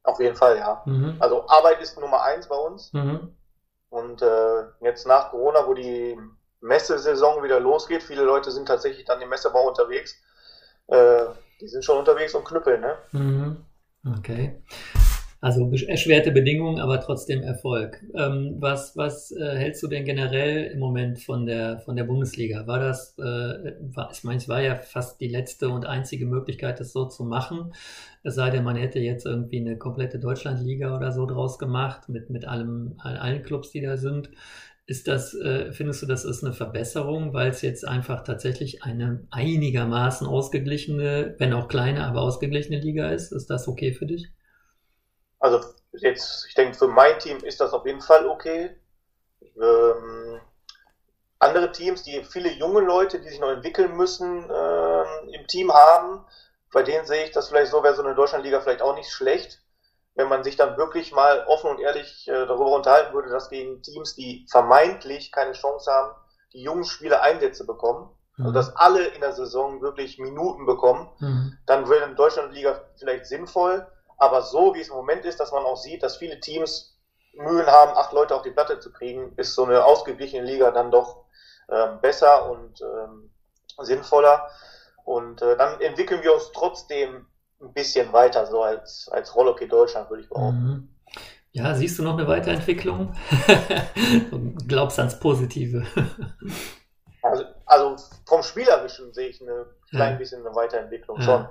Auf jeden Fall, ja. Mhm. Also Arbeit ist Nummer eins bei uns. Mhm. Und äh, jetzt nach Corona, wo die Messesaison wieder losgeht, viele Leute sind tatsächlich dann im Messebau unterwegs. Äh, die sind schon unterwegs und knüppeln, ne? Mhm. Okay. Also erschwerte Bedingungen, aber trotzdem Erfolg. Ähm, was was äh, hältst du denn generell im Moment von der von der Bundesliga? War das, äh, war, ich meine, es war ja fast die letzte und einzige Möglichkeit, das so zu machen. Es sei denn, man hätte jetzt irgendwie eine komplette Deutschlandliga oder so draus gemacht mit mit allem allen Clubs, die da sind. Ist das, äh, findest du, das ist eine Verbesserung, weil es jetzt einfach tatsächlich eine einigermaßen ausgeglichene, wenn auch kleine, aber ausgeglichene Liga ist? Ist das okay für dich? Also jetzt, ich denke, für mein Team ist das auf jeden Fall okay. Ähm, andere Teams, die viele junge Leute, die sich noch entwickeln müssen, äh, im Team haben, bei denen sehe ich das vielleicht so, wäre so eine Deutschlandliga vielleicht auch nicht schlecht, wenn man sich dann wirklich mal offen und ehrlich äh, darüber unterhalten würde, dass gegen Teams, die vermeintlich keine Chance haben, die jungen Spieler Einsätze bekommen. Also, mhm. Also dass alle in der Saison wirklich Minuten bekommen, mhm. dann wäre eine Deutschlandliga vielleicht sinnvoll. Aber so wie es im Moment ist, dass man auch sieht, dass viele Teams Mühen haben, acht Leute auf die Platte zu kriegen, ist so eine ausgeglichene Liga dann doch ähm, besser und ähm, sinnvoller. Und äh, dann entwickeln wir uns trotzdem ein bisschen weiter, so als, als Rollhockey Deutschland, würde ich behaupten. Mhm. Ja, siehst du noch eine Weiterentwicklung? du glaubst ans Positive. also, also vom Spielerischen sehe ich eine klein bisschen eine Weiterentwicklung ja. schon.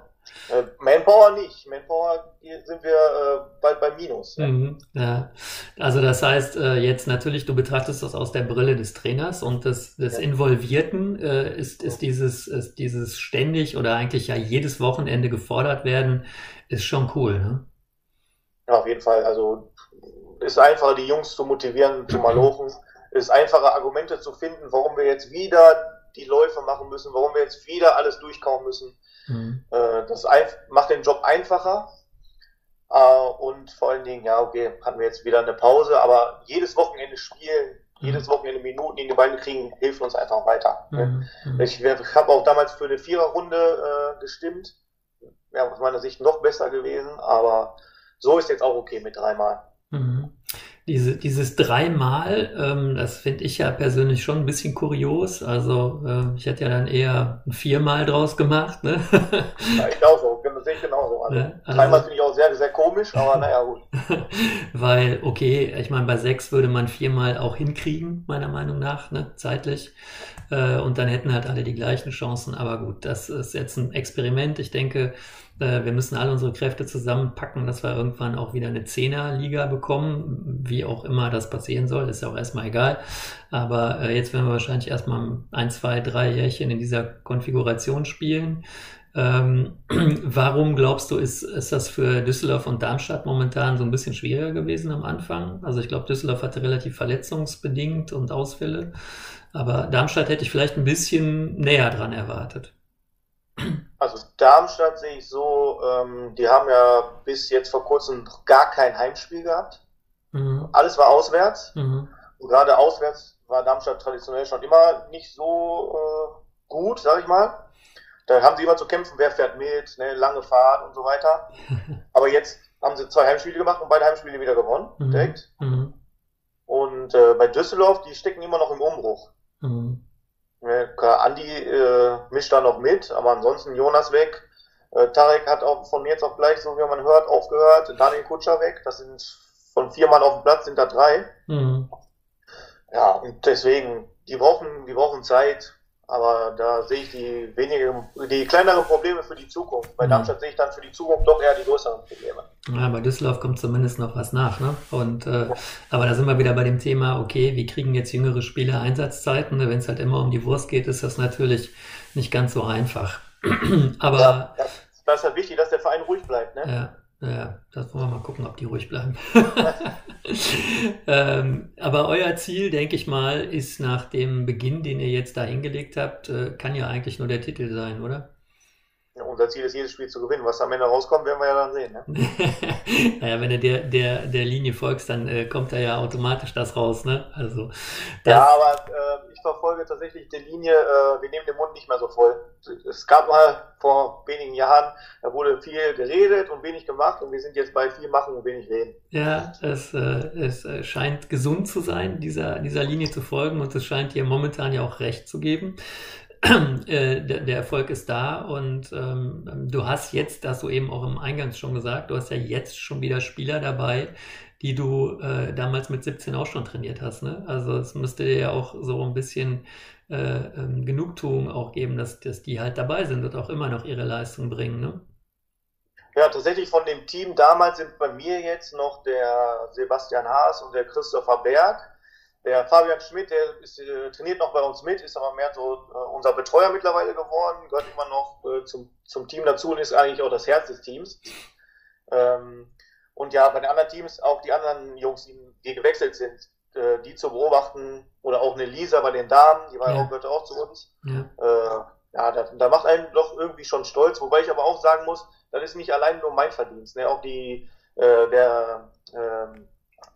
Äh, Manpower nicht. Manpower sind wir äh, bald bei Minus. Ja. Mhm, ja. Also das heißt äh, jetzt natürlich, du betrachtest das aus der Brille des Trainers und des, des ja. Involvierten äh, ist, ist, dieses, ist dieses ständig oder eigentlich ja jedes Wochenende gefordert werden, ist schon cool. Ne? Ja, auf jeden Fall. Also ist einfacher, die Jungs zu motivieren, zu malochen. Ist einfacher, Argumente zu finden, warum wir jetzt wieder die Läufe machen müssen, warum wir jetzt wieder alles durchkauen müssen. Mhm. Äh, das macht den Job einfacher. Äh, und vor allen Dingen, ja, okay, hatten wir jetzt wieder eine Pause, aber jedes Wochenende spielen, mhm. jedes Wochenende Minuten in die Beine kriegen, hilft uns einfach weiter. Mhm. mhm. Ich, ich habe auch damals für eine Viererrunde äh, gestimmt. Wäre aus meiner Sicht noch besser gewesen, aber so ist jetzt auch okay mit dreimal. Mhm. Diese, dieses dreimal, ähm, das finde ich ja persönlich schon ein bisschen kurios. Also äh, ich hätte ja dann eher ein viermal draus gemacht. Ne? Ja, ich auch so, das sehe ich genauso. Also, ne? also dreimal finde ich auch sehr, sehr komisch, aber naja, gut. Weil, okay, ich meine, bei sechs würde man viermal auch hinkriegen, meiner Meinung nach, ne? zeitlich. Äh, und dann hätten halt alle die gleichen Chancen. Aber gut, das ist jetzt ein Experiment. Ich denke, äh, wir müssen alle unsere Kräfte zusammenpacken, dass wir irgendwann auch wieder eine Zehnerliga bekommen, wie auch immer das passieren soll, ist ja auch erstmal egal. Aber äh, jetzt werden wir wahrscheinlich erstmal ein, zwei, drei Jährchen in dieser Konfiguration spielen. Ähm, warum glaubst du, ist, ist das für Düsseldorf und Darmstadt momentan so ein bisschen schwieriger gewesen am Anfang? Also ich glaube, Düsseldorf hatte relativ verletzungsbedingt und Ausfälle, aber Darmstadt hätte ich vielleicht ein bisschen näher dran erwartet. Also Darmstadt sehe ich so, ähm, die haben ja bis jetzt vor kurzem noch gar kein Heimspiel gehabt. Mhm. Alles war auswärts. Mhm. Und gerade auswärts war Darmstadt traditionell schon immer nicht so äh, gut, sag ich mal. Da haben sie immer zu kämpfen, wer fährt mit, ne, lange Fahrt und so weiter. Aber jetzt haben sie zwei Heimspiele gemacht und beide Heimspiele wieder gewonnen, mhm. direkt. Mhm. Und äh, bei Düsseldorf, die stecken immer noch im Umbruch. Mhm. Andi äh, mischt da noch mit, aber ansonsten Jonas weg. Äh, Tarek hat auch von mir jetzt auch gleich, so wie man hört, aufgehört. Daniel Kutscher weg. Das sind von vier Mann auf dem Platz sind da drei. Mhm. Ja, und deswegen, die brauchen, die brauchen Zeit. Aber da sehe ich die weniger, die kleineren Probleme für die Zukunft. Bei mhm. Darmstadt sehe ich dann für die Zukunft doch eher die größeren Probleme. Ja, bei Düsseldorf kommt zumindest noch was nach, ne? Und äh, aber da sind wir wieder bei dem Thema, okay, wie kriegen jetzt jüngere Spieler Einsatzzeiten? Ne? Wenn es halt immer um die Wurst geht, ist das natürlich nicht ganz so einfach. aber ja, das ist halt wichtig, dass der Verein ruhig bleibt, ne? Ja. Ja, das wollen wir mal gucken, ob die ruhig bleiben. ähm, aber euer Ziel, denke ich mal, ist nach dem Beginn, den ihr jetzt da hingelegt habt, äh, kann ja eigentlich nur der Titel sein, oder? Unser Ziel ist, jedes Spiel zu gewinnen. Was am Ende rauskommt, werden wir ja dann sehen. Ne? naja, wenn du der, der, der Linie folgst, dann äh, kommt da ja automatisch das raus. Ne? Also, ja, aber äh, ich verfolge tatsächlich die Linie, äh, wir nehmen den Mund nicht mehr so voll. Es gab mal vor wenigen Jahren, da wurde viel geredet und wenig gemacht und wir sind jetzt bei viel machen und wenig reden. Ja, es, äh, es äh, scheint gesund zu sein, dieser, dieser Linie zu folgen und es scheint dir momentan ja auch recht zu geben. Äh, der, der, Erfolg ist da und ähm, du hast jetzt, das du eben auch im Eingangs schon gesagt, du hast ja jetzt schon wieder Spieler dabei, die du äh, damals mit 17 auch schon trainiert hast. Ne? Also es müsste dir ja auch so ein bisschen äh, ähm, Genugtuung auch geben, dass, dass die halt dabei sind und auch immer noch ihre Leistung bringen. Ne? Ja, tatsächlich von dem Team damals sind bei mir jetzt noch der Sebastian Haas und der Christopher Berg. Der Fabian Schmidt, der ist, äh, trainiert noch bei uns mit, ist aber mehr so äh, unser Betreuer mittlerweile geworden, gehört immer noch äh, zum, zum Team dazu und ist eigentlich auch das Herz des Teams. Ähm, und ja, bei den anderen Teams, auch die anderen Jungs, die, die gewechselt sind, äh, die zu beobachten, oder auch eine Lisa bei den Damen, die war ja. auch, gehörte auch zu uns. Ja, äh, ja da, da, macht einen doch irgendwie schon stolz, wobei ich aber auch sagen muss, das ist nicht allein nur mein Verdienst. Ne? Auch die, äh, der, ähm,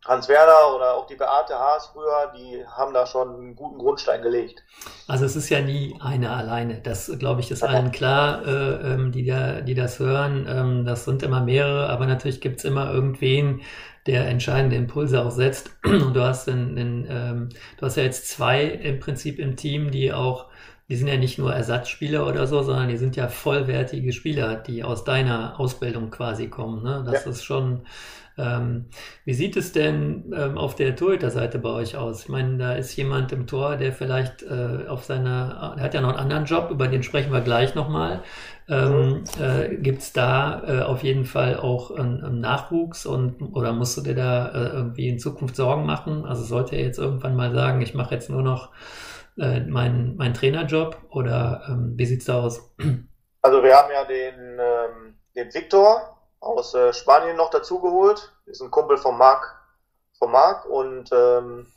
Hans Werner oder auch die Beate Haas früher, die haben da schon einen guten Grundstein gelegt. Also es ist ja nie eine alleine. Das, glaube ich, ist allen klar, äh, ähm, die, da, die das hören. Ähm, das sind immer mehrere, aber natürlich gibt es immer irgendwen, der entscheidende Impulse auch setzt. Und du hast, in, in, ähm, du hast ja jetzt zwei im Prinzip im Team, die auch, die sind ja nicht nur Ersatzspieler oder so, sondern die sind ja vollwertige Spieler, die aus deiner Ausbildung quasi kommen. Ne? Das ja. ist schon ähm, wie sieht es denn ähm, auf der Torhüter-Seite bei euch aus? Ich meine, da ist jemand im Tor, der vielleicht äh, auf seiner, der hat ja noch einen anderen Job, über den sprechen wir gleich nochmal. Ähm, äh, Gibt es da äh, auf jeden Fall auch einen, Nachwuchs und oder musst du dir da äh, irgendwie in Zukunft Sorgen machen? Also sollte er jetzt irgendwann mal sagen, ich mache jetzt nur noch äh, meinen mein Trainerjob oder ähm, wie sieht's da aus? Also wir haben ja den, ähm, den Viktor, aus äh, Spanien noch dazugeholt. Ist ein Kumpel von Marc, von Marc und ähm,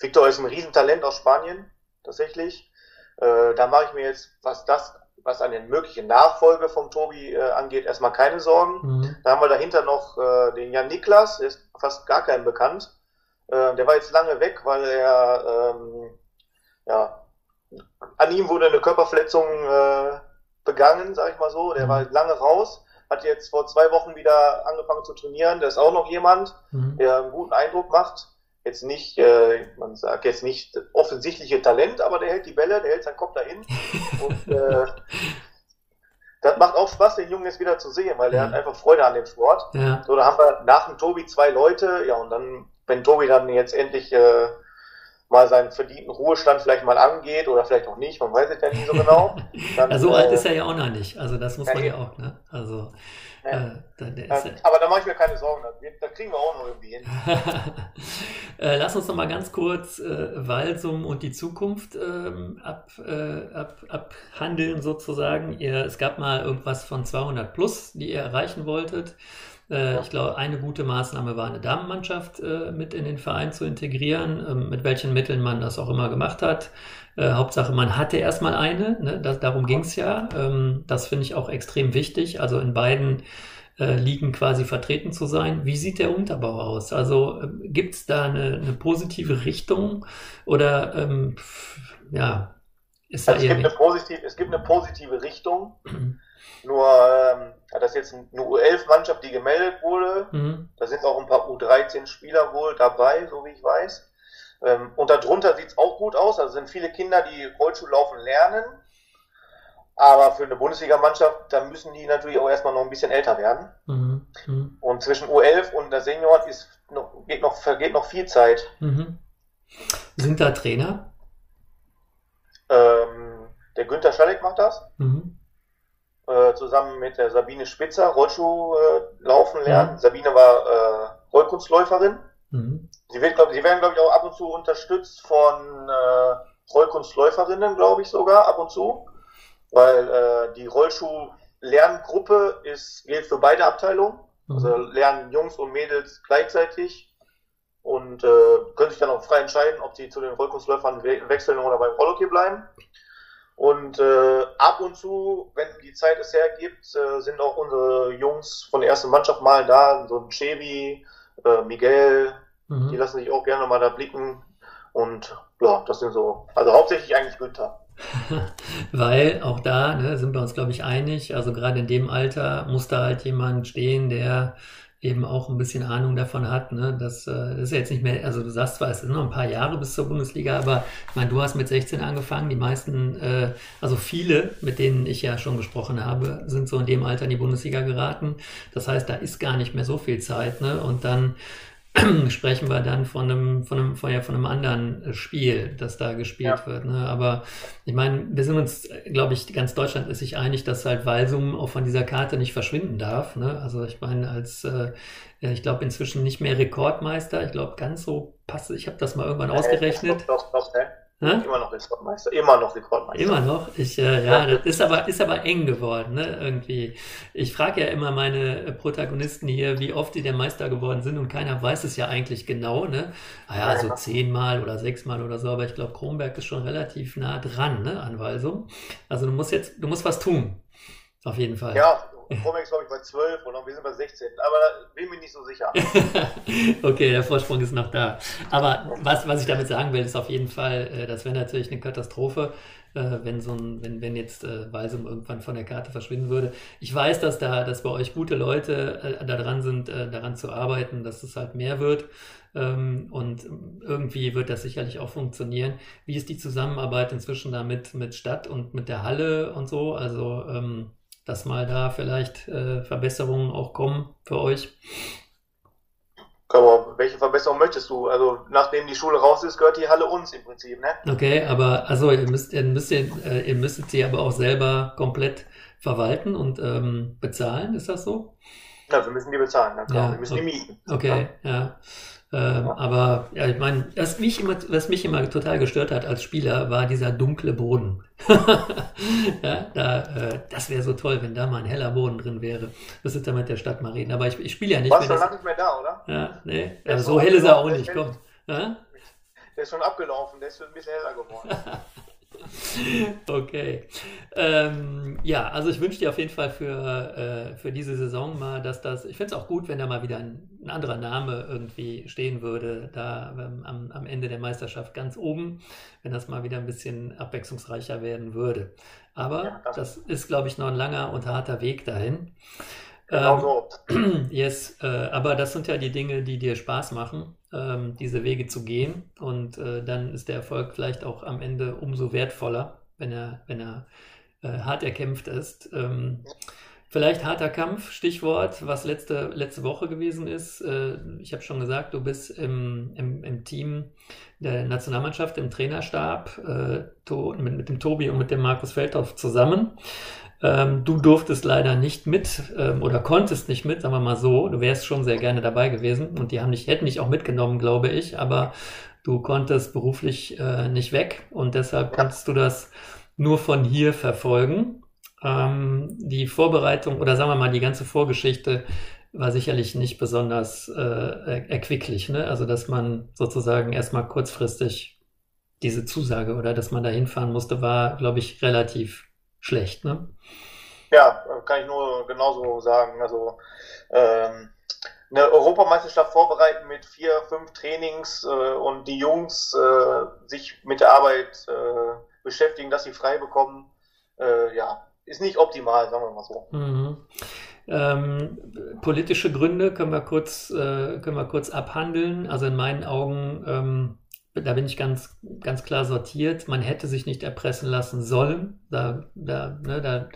Victor ist ein Riesentalent aus Spanien, tatsächlich. Äh, da mache ich mir jetzt, was das, was eine mögliche Nachfolge vom Tobi äh, angeht, erstmal keine Sorgen. Mhm. Da haben wir dahinter noch äh, den Jan Niklas, der ist fast gar kein bekannt. Äh, der war jetzt lange weg, weil er ähm, ja, an ihm wurde eine Körperverletzung äh, begangen, sag ich mal so. Der mhm. war lange raus hat jetzt vor zwei Wochen wieder angefangen zu trainieren. Da ist auch noch jemand, mhm. der einen guten Eindruck macht. Jetzt nicht, äh, man sagt jetzt nicht offensichtliche Talent, aber der hält die Bälle, der hält seinen Kopf dahin. Und äh, das macht auch Spaß, den Jungen jetzt wieder zu sehen, weil er hat einfach Freude an dem Sport. Ja. So, da haben wir nach dem Tobi zwei Leute, ja, und dann, wenn Tobi dann jetzt endlich äh, mal seinen verdienten Ruhestand vielleicht mal angeht oder vielleicht auch nicht, man weiß es ja nicht so genau. Dann, ja, so äh, alt ist er ja auch noch nicht, also das muss ja, man ja auch, ne? Also, ja. Äh, dann, ja, aber da mache ich mir keine Sorgen, da kriegen wir auch noch irgendwie hin. äh, lass uns noch mal ganz kurz äh, Walsum und die Zukunft ähm, ab, äh, ab, abhandeln sozusagen. Ihr, es gab mal irgendwas von 200 plus, die ihr erreichen wolltet. Äh, ich glaube, eine gute Maßnahme war, eine Damenmannschaft äh, mit in den Verein zu integrieren, ähm, mit welchen Mitteln man das auch immer gemacht hat. Äh, Hauptsache, man hatte erstmal eine, ne? das, darum ging es ja. Ähm, das finde ich auch extrem wichtig, also in beiden äh, Ligen quasi vertreten zu sein. Wie sieht der Unterbau aus? Also äh, gibt es da eine, eine, positive Richtung oder ähm, ja, ist also da es, gibt eine positive, es gibt eine positive Richtung. Nur ähm, das ist jetzt eine U11-Mannschaft, die gemeldet wurde. Mhm. Da sind auch ein paar U13-Spieler wohl dabei, so wie ich weiß. Ähm, und darunter sieht es auch gut aus. Also sind viele Kinder, die Rollschuhlaufen lernen. Aber für eine Bundesligamannschaft, da müssen die natürlich auch erstmal noch ein bisschen älter werden. Mhm. Mhm. Und zwischen U11 und der Senior ist noch, geht noch, vergeht noch viel Zeit. Mhm. Sind da Trainer? Ähm, der Günther Schalek macht das. Mhm. Äh, zusammen mit der Sabine Spitzer Rollschuh äh, laufen lernen. Mhm. Sabine war äh, Rollkunstläuferin. Mhm. Sie, wird, glaub, sie werden, glaube ich, auch ab und zu unterstützt von äh, Rollkunstläuferinnen, glaube ich sogar, ab und zu. Weil äh, die Rollschuh-Lerngruppe ist, gilt für beide Abteilungen. Mhm. Also lernen Jungs und Mädels gleichzeitig und äh, können sich dann auch frei entscheiden, ob sie zu den Rollkunstläufern we wechseln oder beim Rollhockey bleiben. Und äh, ab und zu, wenn die Zeit es hergibt, äh, sind auch unsere Jungs von der ersten Mannschaft mal da, so ein Chevy, äh, Miguel, mhm. die lassen sich auch gerne mal da blicken. Und ja, das sind so, also hauptsächlich eigentlich Günther. Weil auch da ne, sind wir uns, glaube ich, einig. Also gerade in dem Alter muss da halt jemand stehen, der eben auch ein bisschen Ahnung davon hat. Ne? Das, äh, das ist jetzt nicht mehr, also du sagst zwar, es sind noch ein paar Jahre bis zur Bundesliga, aber ich meine, du hast mit 16 angefangen. Die meisten, äh, also viele, mit denen ich ja schon gesprochen habe, sind so in dem Alter in die Bundesliga geraten. Das heißt, da ist gar nicht mehr so viel Zeit. Ne? Und dann sprechen wir dann von einem, von einem, von, ja, von einem anderen Spiel, das da gespielt ja. wird. Ne? Aber ich meine, wir sind uns, glaube ich, ganz Deutschland ist sich einig, dass halt Walsum auch von dieser Karte nicht verschwinden darf. Ne? Also ich meine, als äh, ich glaube inzwischen nicht mehr Rekordmeister, ich glaube ganz so passt, ich habe das mal irgendwann äh, ausgerechnet. Doch, doch, doch, Hm? Immer noch Rekordmeister, immer noch Rekordmeister. Immer noch? Ich, äh, ja, das ist aber, ist aber eng geworden, ne, irgendwie. Ich frage ja immer meine Protagonisten hier, wie oft die der Meister geworden sind und keiner weiß es ja eigentlich genau, ne. Ah ja, so zehnmal oder sechsmal oder so, aber ich glaube, Kronberg ist schon relativ nah dran, ne, an Walsum. Also du musst jetzt, du musst was tun. Auf jeden Fall. Ja, Romex, glaube ich, bei 12 und wir sind bei 16. Aber bin mir nicht so sicher. okay, der Vorsprung ist noch da. Aber was, was ich damit sagen will, ist auf jeden Fall, äh, das wäre natürlich eine Katastrophe, äh, wenn so ein, wenn, wenn jetzt äh, Walsum irgendwann von der Karte verschwinden würde. Ich weiß, dass da, dass bei euch gute Leute äh, daran sind, daran zu arbeiten, dass es halt mehr wird. Ähm, und irgendwie wird das sicherlich auch funktionieren. Wie ist die Zusammenarbeit inzwischen da mit, mit Stadt und mit der Halle und so? Also, ähm, dass mal da vielleicht äh, Verbesserungen auch kommen für euch? Aber welche Verbesserung möchtest du? Also nachdem die Schule raus ist, gehört die Halle uns im Prinzip, ne? Okay, aber also ihr müsst, ihr müsst, äh, ihr müsstet sie aber auch selber komplett verwalten und ähm, bezahlen, ist das so? Ja, wir müssen die bezahlen, na klar. Ja, wir müssen okay. die mieten. Okay, ja. ja. Ähm, aber ja, ich meine, was mich immer, was mich immer total gestört hat als Spieler, war dieser dunkle Boden. ja, da, äh, das wäre so toll, wenn da mal ein heller Boden drin wäre. Das ist dann mit der Stadt mal reden. Aber ich, ich spiele ja nicht Warst mehr. Warst du nicht mehr da, oder? Ja, nee. Also so hell ist er auch nicht. Komm. Ja? Der ist schon abgelaufen, der ist schon ein bisschen heller geworden. Okay. Ähm, ja, also ich wünsche dir auf jeden Fall für, äh, für diese Saison mal, dass das, ich finde es auch gut, wenn da mal wieder ein, ein, anderer Name irgendwie stehen würde, da ähm, am, am Ende der Meisterschaft ganz oben, wenn das mal wieder ein bisschen abwechslungsreicher werden würde. Aber ja, das, das ist, glaube ich, noch ein langer und harter Weg dahin. Genau so. Ähm, yes, äh, aber das sind ja die Dinge, die dir Spaß machen, ähm, diese Wege zu gehen. Und äh, dann ist der Erfolg vielleicht auch am Ende umso wertvoller, wenn er, wenn er äh, hart erkämpft ist. Ähm, vielleicht harter Kampf, Stichwort, was letzte, letzte Woche gewesen ist. Äh, ich habe schon gesagt, du bist im, im, im Team der Nationalmannschaft, im Trainerstab, äh, mit, mit dem Tobi und mit dem Markus Feldhoff zusammen. Ähm, du durftest leider nicht mit ähm, oder konntest nicht mit, sagen wir mal so. Du wärst schon sehr gerne dabei gewesen und die haben dich, hätten dich auch mitgenommen, glaube ich, aber du konntest beruflich äh, nicht weg und deshalb konntest du das nur von hier verfolgen. Ähm, die Vorbereitung oder sagen wir mal die ganze Vorgeschichte war sicherlich nicht besonders äh, erquicklich. Ne? Also dass man sozusagen erstmal kurzfristig diese Zusage oder dass man da hinfahren musste, war, glaube ich, relativ schlecht, ne? Ja, kann ich nur genauso sagen. Also ähm, eine Europameisterschaft vorbereiten mit vier, fünf Trainings äh, und die Jungs äh, sich mit der Arbeit äh, beschäftigen, dass sie frei bekommen, äh, ja, ist nicht optimal, sagen wir mal so. Mhm. Ähm, politische Gründe können wir kurz, äh, können wir kurz abhandeln. Also in meinen Augen ähm, da bin ich ganz, ganz klar sortiert. Man hätte sich nicht erpressen lassen sollen. Da, da, ne, da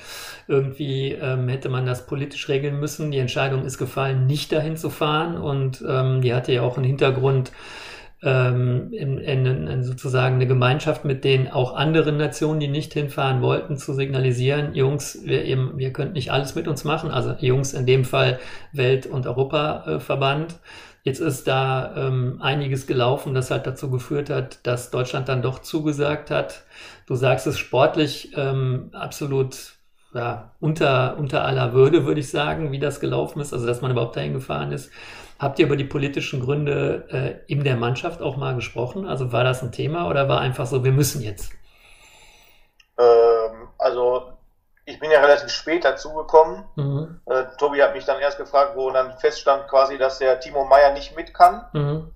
irgendwie ähm, hätte man das politisch regeln müssen. Die Entscheidung ist gefallen, nicht dahin zu fahren. Und ähm, die hatte ja auch einen Hintergrund, ähm, in, in, in sozusagen eine Gemeinschaft mit den auch anderen Nationen, die nicht hinfahren wollten, zu signalisieren, Jungs, wir, eben, wir könnt nicht alles mit uns machen. Also Jungs in dem Fall Welt- und Europaverband. Äh, Jetzt ist da ähm, einiges gelaufen, das halt dazu geführt hat, dass Deutschland dann doch zugesagt hat. Du sagst es sportlich ähm, absolut ja, unter, unter aller Würde, würde ich sagen, wie das gelaufen ist, also dass man überhaupt dahin gefahren ist. Habt ihr über die politischen Gründe äh, in der Mannschaft auch mal gesprochen? Also war das ein Thema oder war einfach so, wir müssen jetzt? Ähm, also ich bin ja relativ spät dazugekommen. Mhm. Äh, Tobi hat mich dann erst gefragt, wo dann feststand quasi, dass der Timo Meyer nicht mit kann. Mhm.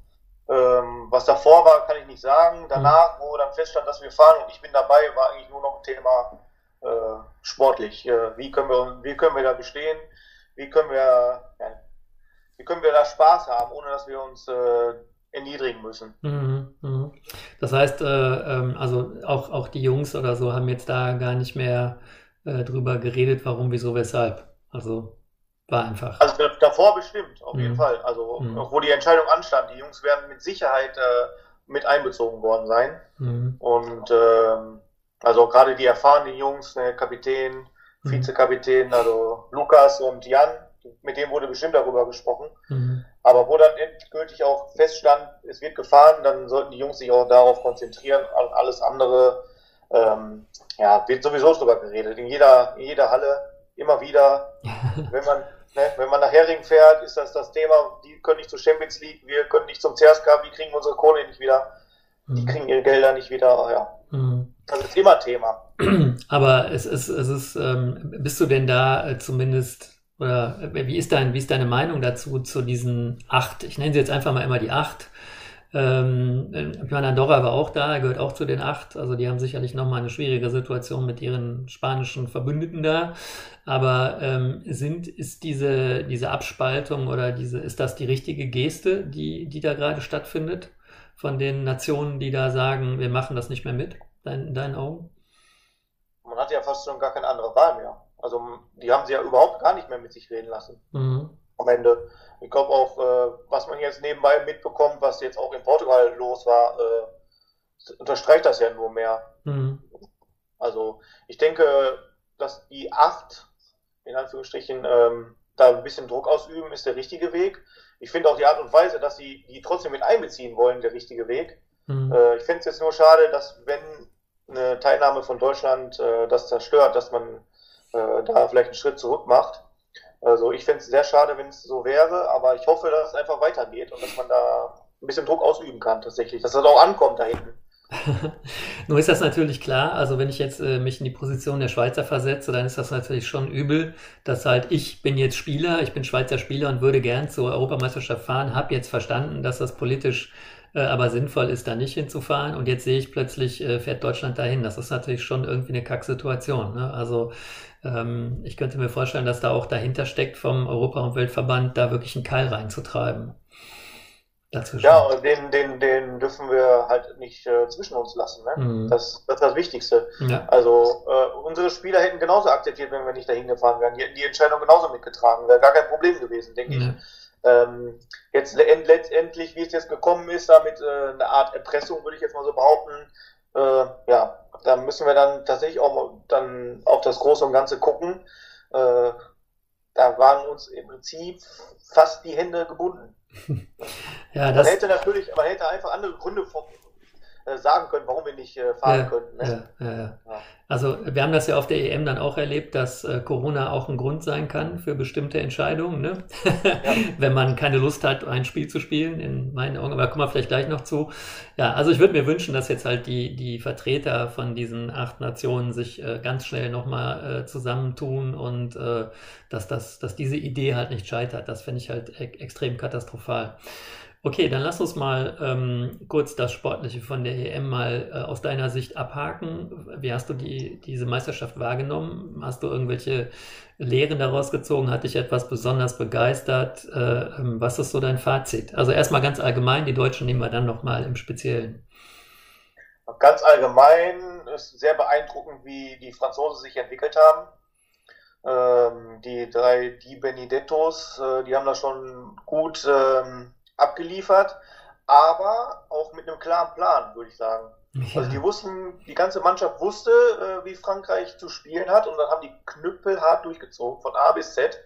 Ähm, was davor war, kann ich nicht sagen. Danach, mhm. wo dann feststand, dass wir fahren und ich bin dabei, war eigentlich nur noch ein Thema äh, sportlich. Äh, wie, können wir, wie können wir da bestehen? Wie können wir, wie können wir da Spaß haben, ohne dass wir uns äh, erniedrigen müssen? Mhm, mh. Das heißt, äh, ähm, also auch, auch die Jungs oder so haben jetzt da gar nicht mehr äh, drüber geredet, warum, wieso, weshalb. Also war einfach. Also davor bestimmt, auf mhm. jeden Fall. Also mhm. wo die Entscheidung anstand, die Jungs werden mit Sicherheit äh, mit einbezogen worden sein. Mhm. Und ähm, also gerade die erfahrenen Jungs, ne, Kapitän, mhm. Vizekapitän, also Lukas und Jan, mit dem wurde bestimmt darüber gesprochen. Mhm. Aber wo dann endgültig auch feststand, es wird gefahren, dann sollten die Jungs sich auch darauf konzentrieren. Alles andere ähm, ja, wird sowieso drüber geredet. In jeder, in jeder Halle, immer wieder. wenn man, ne, wenn man nach Hering fährt, ist das das Thema, die können nicht zur Champions League, wir können nicht zum CSK, wir kriegen unsere Kohle nicht wieder. Die mhm. kriegen ihre Gelder nicht wieder. Ja. Mhm. Das ist immer Thema. Aber es ist, es ist, ähm, bist du denn da äh, zumindest oder äh, wie ist dein, wie ist deine Meinung dazu zu diesen acht? Ich nenne sie jetzt einfach mal immer die acht ähm, meine, Andorra war auch da, er gehört auch zu den acht. Also die haben sicherlich nochmal eine schwierige Situation mit ihren spanischen Verbündeten da. Aber ähm, sind, ist diese, diese Abspaltung oder diese, ist das die richtige Geste, die, die da gerade stattfindet? Von den Nationen, die da sagen, wir machen das nicht mehr mit, in deinen Augen? Man hat ja fast schon gar keine andere Wahl mehr. Also die haben sie ja überhaupt gar nicht mehr mit sich reden lassen. Mhm. Am Ende. Ich glaube auch, äh, was man jetzt nebenbei mitbekommt, was jetzt auch in Portugal los war, äh, unterstreicht das ja nur mehr. Mhm. Also ich denke, dass die acht, in Anführungsstrichen, ähm, da ein bisschen Druck ausüben, ist der richtige Weg. Ich finde auch die Art und Weise, dass sie die trotzdem mit einbeziehen wollen, der richtige Weg. Mhm. Äh, ich finde es jetzt nur schade, dass wenn eine Teilnahme von Deutschland äh, das zerstört, dass man äh, da vielleicht einen Schritt zurück macht. Also ich fände es sehr schade, wenn es so wäre, aber ich hoffe, dass es einfach weitergeht und dass man da ein bisschen Druck ausüben kann tatsächlich, dass das auch ankommt da hinten. Nur ist das natürlich klar, also wenn ich jetzt äh, mich in die Position der Schweizer versetze, dann ist das natürlich schon übel, dass halt ich bin jetzt Spieler, ich bin Schweizer Spieler und würde gern zur Europameisterschaft fahren, habe jetzt verstanden, dass das politisch äh, aber sinnvoll ist, da nicht hinzufahren und jetzt sehe ich plötzlich, äh, fährt Deutschland dahin. Das ist natürlich schon irgendwie eine Kacksituation. Ne? Also ähm, ich könnte mir vorstellen, dass da auch dahinter steckt, vom Europa- und Weltverband da wirklich einen Keil reinzutreiben. Dazwischen. Ja, und den, den, den dürfen wir halt nicht äh, zwischen uns lassen. Ne? Mhm. Das, das ist das Wichtigste. Ja. Also äh, unsere Spieler hätten genauso akzeptiert, wenn wir nicht dahin gefahren wären. Die hätten die Entscheidung genauso mitgetragen. Wäre gar kein Problem gewesen, denke ja. ich. Ähm, jetzt letztendlich, wie es jetzt gekommen ist, damit äh, eine Art Erpressung, würde ich jetzt mal so behaupten, äh, ja, da müssen wir dann tatsächlich auch dann auf das Große und Ganze gucken. Äh, da waren uns im Prinzip fast die Hände gebunden. ja, das man hätte natürlich, man hätte einfach andere Gründe sagen können, warum wir nicht äh, fahren ja, können. Ne? Ja, ja, also wir haben das ja auf der EM dann auch erlebt, dass äh, Corona auch ein Grund sein kann für bestimmte Entscheidungen, ne? wenn man keine Lust hat, ein Spiel zu spielen, in meinen Augen, aber kommen wir vielleicht gleich noch zu. Ja, also ich würde mir wünschen, dass jetzt halt die, die Vertreter von diesen acht Nationen sich äh, ganz schnell nochmal äh, zusammentun und äh, dass, das, dass diese Idee halt nicht scheitert. Das finde ich halt e extrem katastrophal. Okay, dann lass uns mal ähm, kurz das Sportliche von der EM mal äh, aus deiner Sicht abhaken. Wie hast du die, diese Meisterschaft wahrgenommen? Hast du irgendwelche Lehren daraus gezogen? Hat dich etwas besonders begeistert? Äh, ähm, was ist so dein Fazit? Also erstmal ganz allgemein, die Deutschen nehmen wir dann nochmal im Speziellen. Ganz allgemein ist sehr beeindruckend, wie die Franzosen sich entwickelt haben. Ähm, die drei Di Benedettos, äh, die haben da schon gut ähm, abgeliefert, aber auch mit einem klaren Plan, würde ich sagen. Ja. Also die wussten, die ganze Mannschaft wusste, äh, wie Frankreich zu spielen hat und dann haben die Knüppel hart durchgezogen, von A bis Z.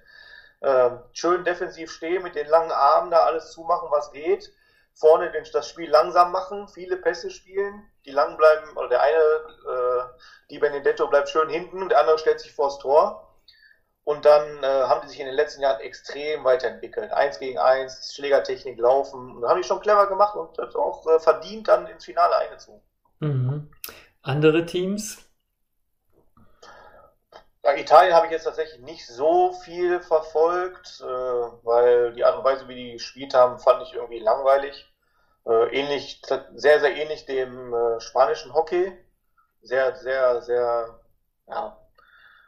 Äh, schön defensiv stehen, mit den langen Armen da alles zumachen, was geht. Vorne den, das Spiel langsam machen, viele Pässe spielen, die lang bleiben, oder der eine, äh, die Benedetto bleibt schön hinten und der andere stellt sich vors Tor. Und dann äh, haben die sich in den letzten Jahren extrem weiterentwickelt. Eins gegen eins, Schlägertechnik, Laufen. Und da haben die schon clever gemacht und das auch äh, verdient dann ins Finale eingezogen. Mhm. Andere Teams? Bei Italien habe ich jetzt tatsächlich nicht so viel verfolgt, äh, weil die Art und Weise, wie die gespielt haben, fand ich irgendwie langweilig. Äh, ähnlich, sehr, sehr ähnlich dem äh, spanischen Hockey. Sehr, sehr, sehr ja,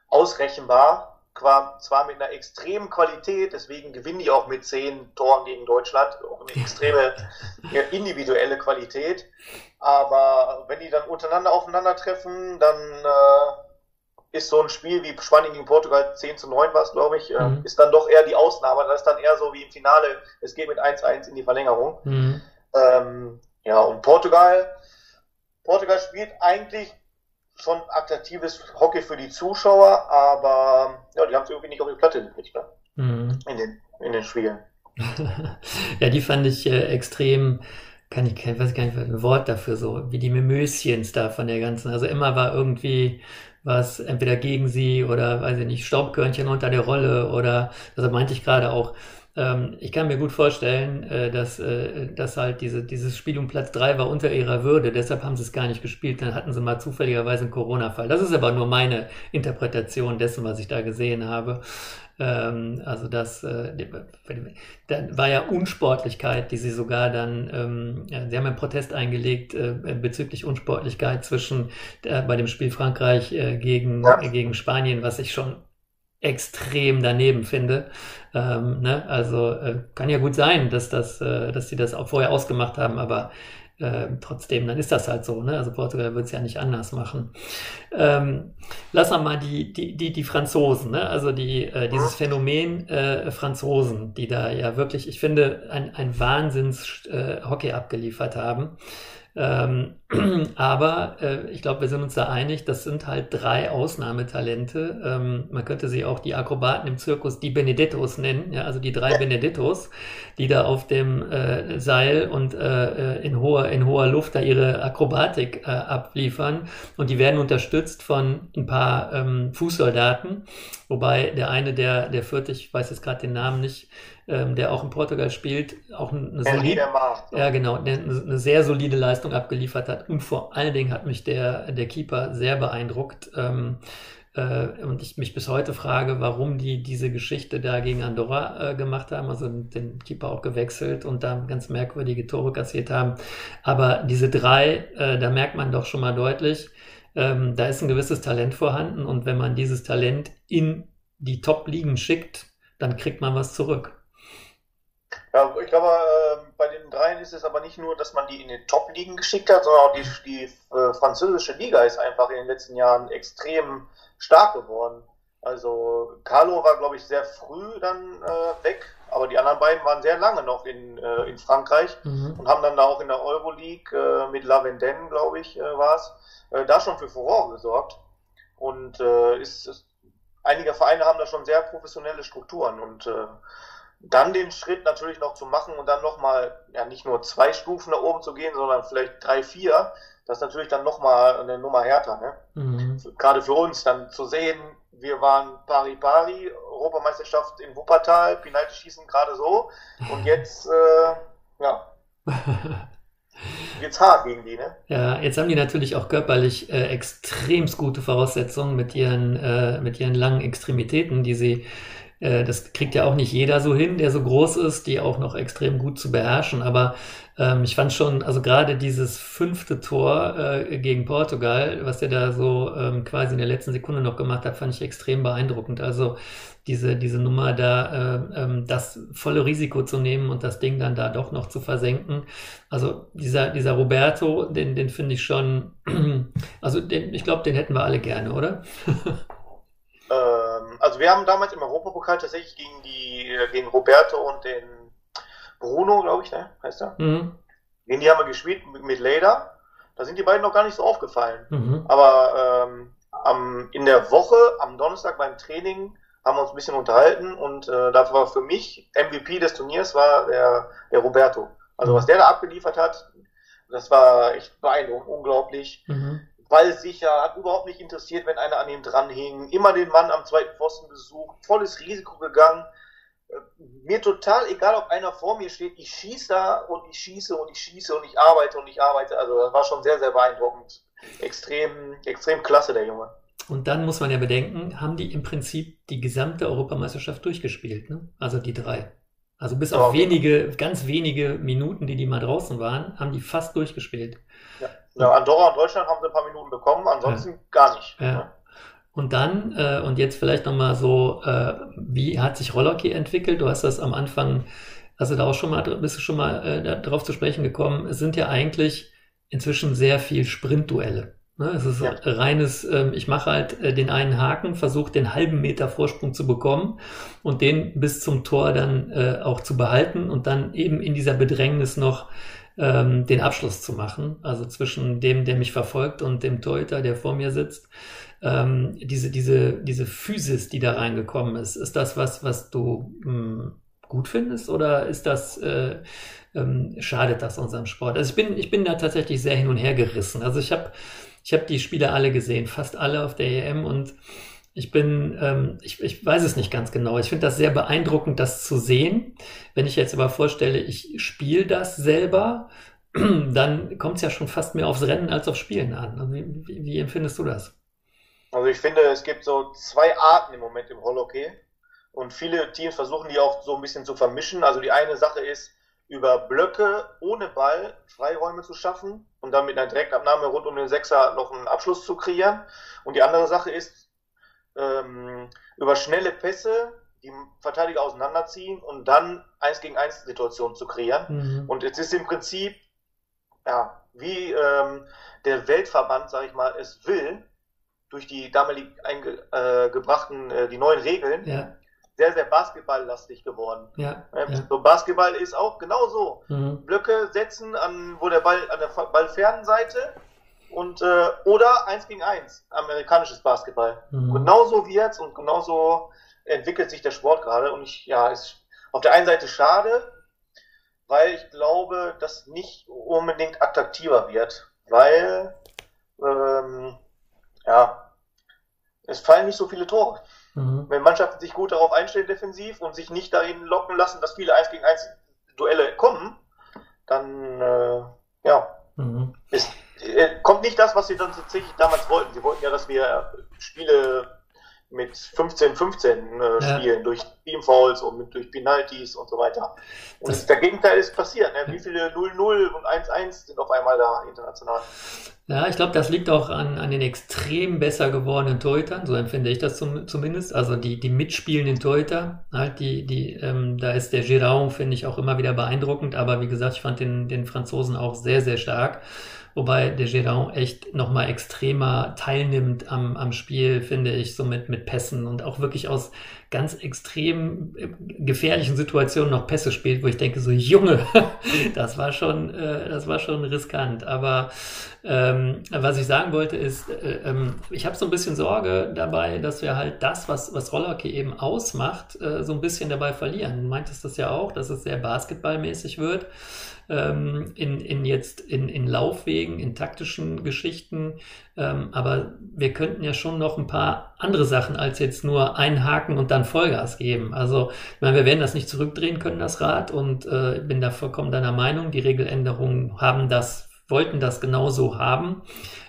ausrechenbar. Zwar mit einer extremen Qualität, deswegen gewinnen die auch mit zehn Toren gegen Deutschland. Auch eine extreme individuelle Qualität. Aber wenn die dann untereinander aufeinandertreffen, dann äh, ist so ein Spiel wie Spanien gegen Portugal 10 zu 9 war es, glaube ich, äh, mhm. ist dann doch eher die Ausnahme. Das ist dann eher so wie im Finale, es geht mit 1-1 in die Verlängerung. Mhm. Ähm, ja, und Portugal, Portugal spielt eigentlich schon attraktives Hockey für die Zuschauer, aber ja, die haben es irgendwie nicht auf die Platte gekriegt, ne? Mhm. In, den, in den Spielen. ja, die fand ich äh, extrem, kann ich, ich weiß gar nicht, ein Wort dafür so, wie die Mimöschens da von der ganzen, also immer war irgendwie was entweder gegen sie oder, weiß ich nicht, Staubkörnchen unter der Rolle oder, also meinte ich gerade auch, ähm, ich kann mir gut vorstellen, äh, dass, äh, dass halt diese, dieses Spiel um Platz drei war unter ihrer Würde, deshalb haben sie es gar nicht gespielt, dann hatten sie mal zufälligerweise einen Corona-Fall. Das ist aber nur meine Interpretation dessen, was ich da gesehen habe. Ähm, also das äh, da war ja Unsportlichkeit, die sie sogar dann, ähm, ja, sie haben einen Protest eingelegt äh, bezüglich Unsportlichkeit zwischen äh, bei dem Spiel Frankreich äh, gegen, ja. gegen Spanien, was ich schon extrem daneben finde. Ähm, ne? Also äh, kann ja gut sein, dass das, äh, dass sie das auch vorher ausgemacht haben, aber äh, trotzdem, dann ist das halt so. Ne? Also Portugal wird es ja nicht anders machen. Ähm, lass mal die, die, die, die Franzosen, ne? also die, äh, dieses Phänomen äh, Franzosen, die da ja wirklich, ich finde, ein, ein Wahnsinns-Hockey äh, abgeliefert haben. Ähm, aber äh, ich glaube, wir sind uns da einig, das sind halt drei Ausnahmetalente. Ähm, man könnte sie auch die Akrobaten im Zirkus die Benedettos nennen, ja, also die drei Benedettos, die da auf dem äh, Seil und äh, in, hoher, in hoher Luft da ihre Akrobatik äh, abliefern. Und die werden unterstützt von ein paar ähm, Fußsoldaten, wobei der eine, der, der vierte, ich weiß jetzt gerade den Namen nicht, ähm, der auch in Portugal spielt, auch eine solide, ja genau, eine, eine, sehr solide Leistung abgeliefert hat. Und vor allen Dingen hat mich der, der Keeper sehr beeindruckt. Ähm, äh, und ich mich bis heute frage, warum die diese Geschichte da gegen Andorra äh, gemacht haben, also den Keeper auch gewechselt und da ganz merkwürdige Tore kassiert haben. Aber diese drei, äh, da merkt man doch schon mal deutlich, ähm, da ist ein gewisses Talent vorhanden und wenn man dieses Talent in die Top-Ligen schickt, dann kriegt man was zurück. Ja, ich glaube, äh, bei den dreien ist es aber nicht nur, dass man die in den Top-Ligen geschickt hat, sondern auch die, die äh, französische Liga ist einfach in den letzten Jahren extrem stark geworden. Also Carlo war, glaube ich, sehr früh dann äh, weg, aber die anderen beiden waren sehr lange noch in, äh, in Frankreich mhm. und haben dann da auch in der Euroleague äh, mit Lavenden, glaube ich, war es, äh, da schon für Furore gesorgt. Und ist, ist, einige Vereine haben da schon sehr professionelle Strukturen und dann den Schritt natürlich noch zu machen und dann nochmal, ja, nicht nur zwei Stufen nach oben zu gehen, sondern vielleicht drei, vier, das ist natürlich dann nochmal eine Nummer härter. Ne? Mhm. Gerade für uns dann zu sehen, wir waren pari-pari, Europameisterschaft in Wuppertal, Penalty-Schießen gerade so und jetzt, äh, ja. Jetzt hart gegen die, ne? Ja, jetzt haben die natürlich auch körperlich äh, extremst gute Voraussetzungen mit ihren, äh, mit ihren langen Extremitäten, die sie äh, das kriegt ja auch nicht jeder so hin, der so groß ist, die auch noch extrem gut zu beherrschen. Aber ähm, ich fand schon, also gerade dieses fünfte Tor äh, gegen Portugal, was er da so ähm, quasi in der letzten Sekunde noch gemacht hat, fand ich extrem beeindruckend. Also diese, diese Nummer da, äh, ähm, das volle Risiko zu nehmen und das Ding dann da doch noch zu versenken. Also dieser, dieser Roberto, den, den finde ich schon, also den, ich glaube, den hätten wir alle gerne, oder? also wir haben damals im Europapokal tatsächlich gegen die, äh, gegen Roberto und den Bruno, glaube ich, ne, heißt er. Mhm. Gegen die haben wir gespielt mit, mit Leder. Da sind die beiden noch gar nicht so aufgefallen. Mhm. Aber ähm, am, in der Woche, am Donnerstag beim Training, haben wir uns ein bisschen unterhalten und äh, das war für mich MVP des Turniers war der, der Roberto. Also was der da abgeliefert hat, das war echt beeindruckend, unglaublich. Mhm. Sicher, hat überhaupt nicht interessiert, wenn einer an ihm dranhing, immer den Mann am zweiten Pfosten besucht, volles Risiko gegangen. Äh, mir total egal, ob einer vor mir steht, ich schieße da und ich schieße und ich schieße und ich arbeite und ich arbeite. Also das war schon sehr, sehr beeindruckend. Extrem, extrem klasse, der Junge. Und dann muss man ja bedenken, haben die im Prinzip die gesamte Europameisterschaft durchgespielt, ne? Also die drei. Also bis auf wenige, ganz wenige Minuten, die die mal draußen waren, haben die fast durchgespielt. Ja, ja Andorra und Deutschland haben sie ein paar Minuten bekommen, ansonsten ja. gar nicht. Ja. Ne? Und dann, äh, und jetzt vielleicht nochmal so, äh, wie hat sich Rollerkey entwickelt? Du hast das am Anfang, also da auch schon mal, bist du schon mal äh, darauf zu sprechen gekommen, es sind ja eigentlich inzwischen sehr viel Sprintduelle. Ne? Es ist ja. reines, äh, ich mache halt äh, den einen Haken, versuche den halben Meter Vorsprung zu bekommen und den bis zum Tor dann äh, auch zu behalten und dann eben in dieser Bedrängnis noch ähm, den Abschluss zu machen, also zwischen dem, der mich verfolgt und dem Torhüter, der vor mir sitzt ähm, diese, diese, diese Physis, die da reingekommen ist, ist das was, was du mh, hm, gut findest oder ist das, äh, ähm, schadet das unserem Sport? Also ich bin, ich bin da tatsächlich sehr hin und her gerissen. Also ich habe ich hab die Spiele alle gesehen, fast alle auf der EM und ich bin, ähm, ich, ich weiß es nicht ganz genau. Ich finde das sehr beeindruckend, das zu sehen. Wenn ich jetzt aber vorstelle, ich spiele das selber, dann kommt es ja schon fast mehr aufs Rennen als aufs Spielen an. Also wie, wie, wie empfindest du das? Also ich finde, es gibt so zwei Arten im Moment im Rollhockey. Und viele Teams versuchen die auch so ein bisschen zu vermischen. Also die eine Sache ist, über Blöcke ohne Ball Freiräume zu schaffen und dann mit einer Direktabnahme rund um den Sechser noch einen Abschluss zu kreieren. Und die andere Sache ist, ähm, über schnelle Pässe die Verteidiger auseinanderziehen und dann eins gegen eins Situationen zu kreieren. Mhm. Und es ist im Prinzip, ja, wie ähm, der Weltverband, sag ich mal, es will, durch die damalig eingebrachten, äh, äh, die neuen Regeln, ja. sehr, sehr basketballlastig geworden. Ja, ähm, ja. So Basketball ist auch genauso. Mhm. Blöcke setzen an, wo der Ball, an der ballfernen Seite und, äh, oder eins gegen eins, amerikanisches Basketball. Mhm. Genauso jetzt und genauso entwickelt sich der Sport gerade und ich, ja, ist auf der einen Seite schade, weil ich glaube, dass nicht unbedingt attraktiver wird, weil ähm, ja, es fallen nicht so viele Tore. Mhm. Wenn Mannschaften sich gut darauf einstellen defensiv und sich nicht dahin locken lassen, dass viele 1 gegen 1 Duelle kommen, dann äh, ja, mhm. ist, kommt nicht das, was sie dann tatsächlich damals wollten. Sie wollten ja, dass wir Spiele mit 15-15 äh, ja. spielen, durch Teamfouls und mit, durch Penalties und so weiter. Und das, der Gegenteil ist passiert. Ne? Wie viele 0-0 und 1-1 sind auf einmal da international? Ja, ich glaube, das liegt auch an, an den extrem besser gewordenen Torhütern, so empfinde ich das zum, zumindest. Also die, die mitspielenden Torhüter, halt die, die, ähm, da ist der Giraud, finde ich, auch immer wieder beeindruckend, aber wie gesagt, ich fand den, den Franzosen auch sehr, sehr stark. Wobei der Giron echt nochmal extremer teilnimmt am, am Spiel, finde ich, so mit, mit Pässen und auch wirklich aus ganz extrem äh, gefährlichen Situationen noch Pässe spielt, wo ich denke, so Junge, das war schon, äh, das war schon riskant. Aber ähm, was ich sagen wollte ist, äh, ähm, ich habe so ein bisschen Sorge dabei, dass wir halt das, was, was Rollerkey eben ausmacht, äh, so ein bisschen dabei verlieren. Du meintest das ja auch, dass es sehr basketballmäßig wird ähm, in, in jetzt in, in Laufwegen, in taktischen Geschichten. Ähm, aber wir könnten ja schon noch ein paar andere Sachen als jetzt nur einhaken und dann Vollgas geben. Also, ich meine, wir werden das nicht zurückdrehen können, das Rad, und äh, bin da vollkommen deiner Meinung. Die Regeländerungen haben das, wollten das genauso haben.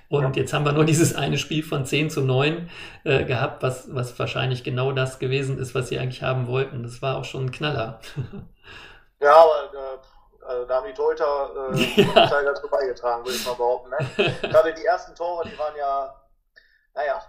Und jetzt haben wir nur dieses eine Spiel von 10 zu 9 äh, gehabt, was, was wahrscheinlich genau das gewesen ist, was sie eigentlich haben wollten. Das war auch schon ein Knaller. Ja, aber äh, also da haben die Torhüter äh, ja. dazu beigetragen, würde ich mal behaupten. Ne? Gerade die ersten Tore, die waren ja, naja,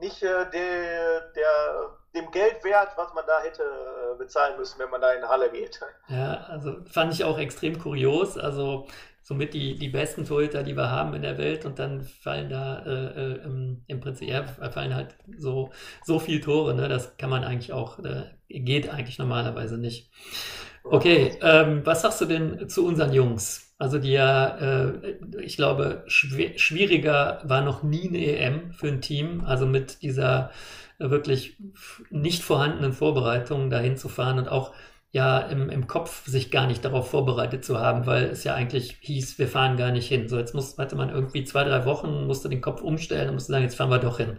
nicht äh, der, der, dem Geld wert, was man da hätte äh, bezahlen müssen, wenn man da in die Halle geht. Ja, also fand ich auch extrem kurios. Also somit die, die besten Torhüter, die wir haben in der Welt und dann fallen da äh, äh, im, Prinzip, ja, fallen halt so, so viel Tore, ne? das kann man eigentlich auch, äh, geht eigentlich normalerweise nicht. Okay, ähm, was sagst du denn zu unseren Jungs? Also die ja, äh, ich glaube, schwieriger war noch nie eine EM für ein Team, also mit dieser wirklich nicht vorhandenen Vorbereitung dahin zu fahren und auch ja im, im Kopf sich gar nicht darauf vorbereitet zu haben, weil es ja eigentlich hieß, wir fahren gar nicht hin. So, jetzt muss, hatte man irgendwie zwei, drei Wochen, musste den Kopf umstellen und musste sagen, jetzt fahren wir doch hin.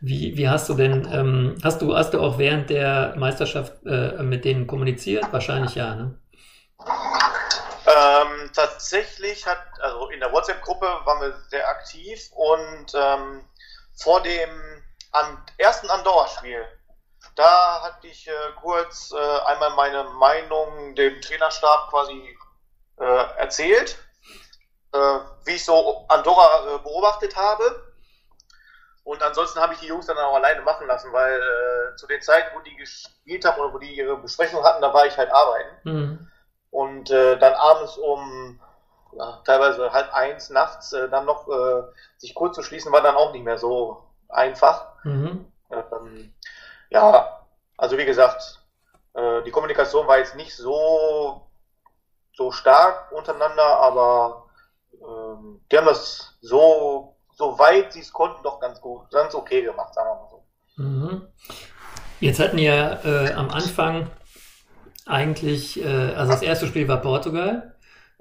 Wie, wie hast du denn, ähm, hast du, hast du auch während der Meisterschaft äh, mit denen kommuniziert? Wahrscheinlich ja, ne? Ähm, tatsächlich hat, also in der WhatsApp-Gruppe waren wir sehr aktiv und ähm, vor dem an, ersten Andorra-Spiel, da hatte ich äh, kurz äh, einmal meine Meinung dem Trainerstab quasi äh, erzählt, äh, wie ich so Andorra äh, beobachtet habe. Und ansonsten habe ich die Jungs dann auch alleine machen lassen, weil äh, zu den Zeiten, wo die gespielt haben oder wo die ihre Besprechung hatten, da war ich halt arbeiten. Mhm. Und dann abends um ja, teilweise halb eins nachts dann noch sich kurz zu schließen, war dann auch nicht mehr so einfach. Mhm. Ähm, ja, also wie gesagt, äh, die Kommunikation war jetzt nicht so, so stark untereinander, aber ähm, die haben das so, so weit sie es konnten, doch ganz gut, ganz okay gemacht, sagen wir mal so. Mhm. Jetzt hatten ja äh, am Anfang eigentlich, äh, also das erste Spiel war Portugal.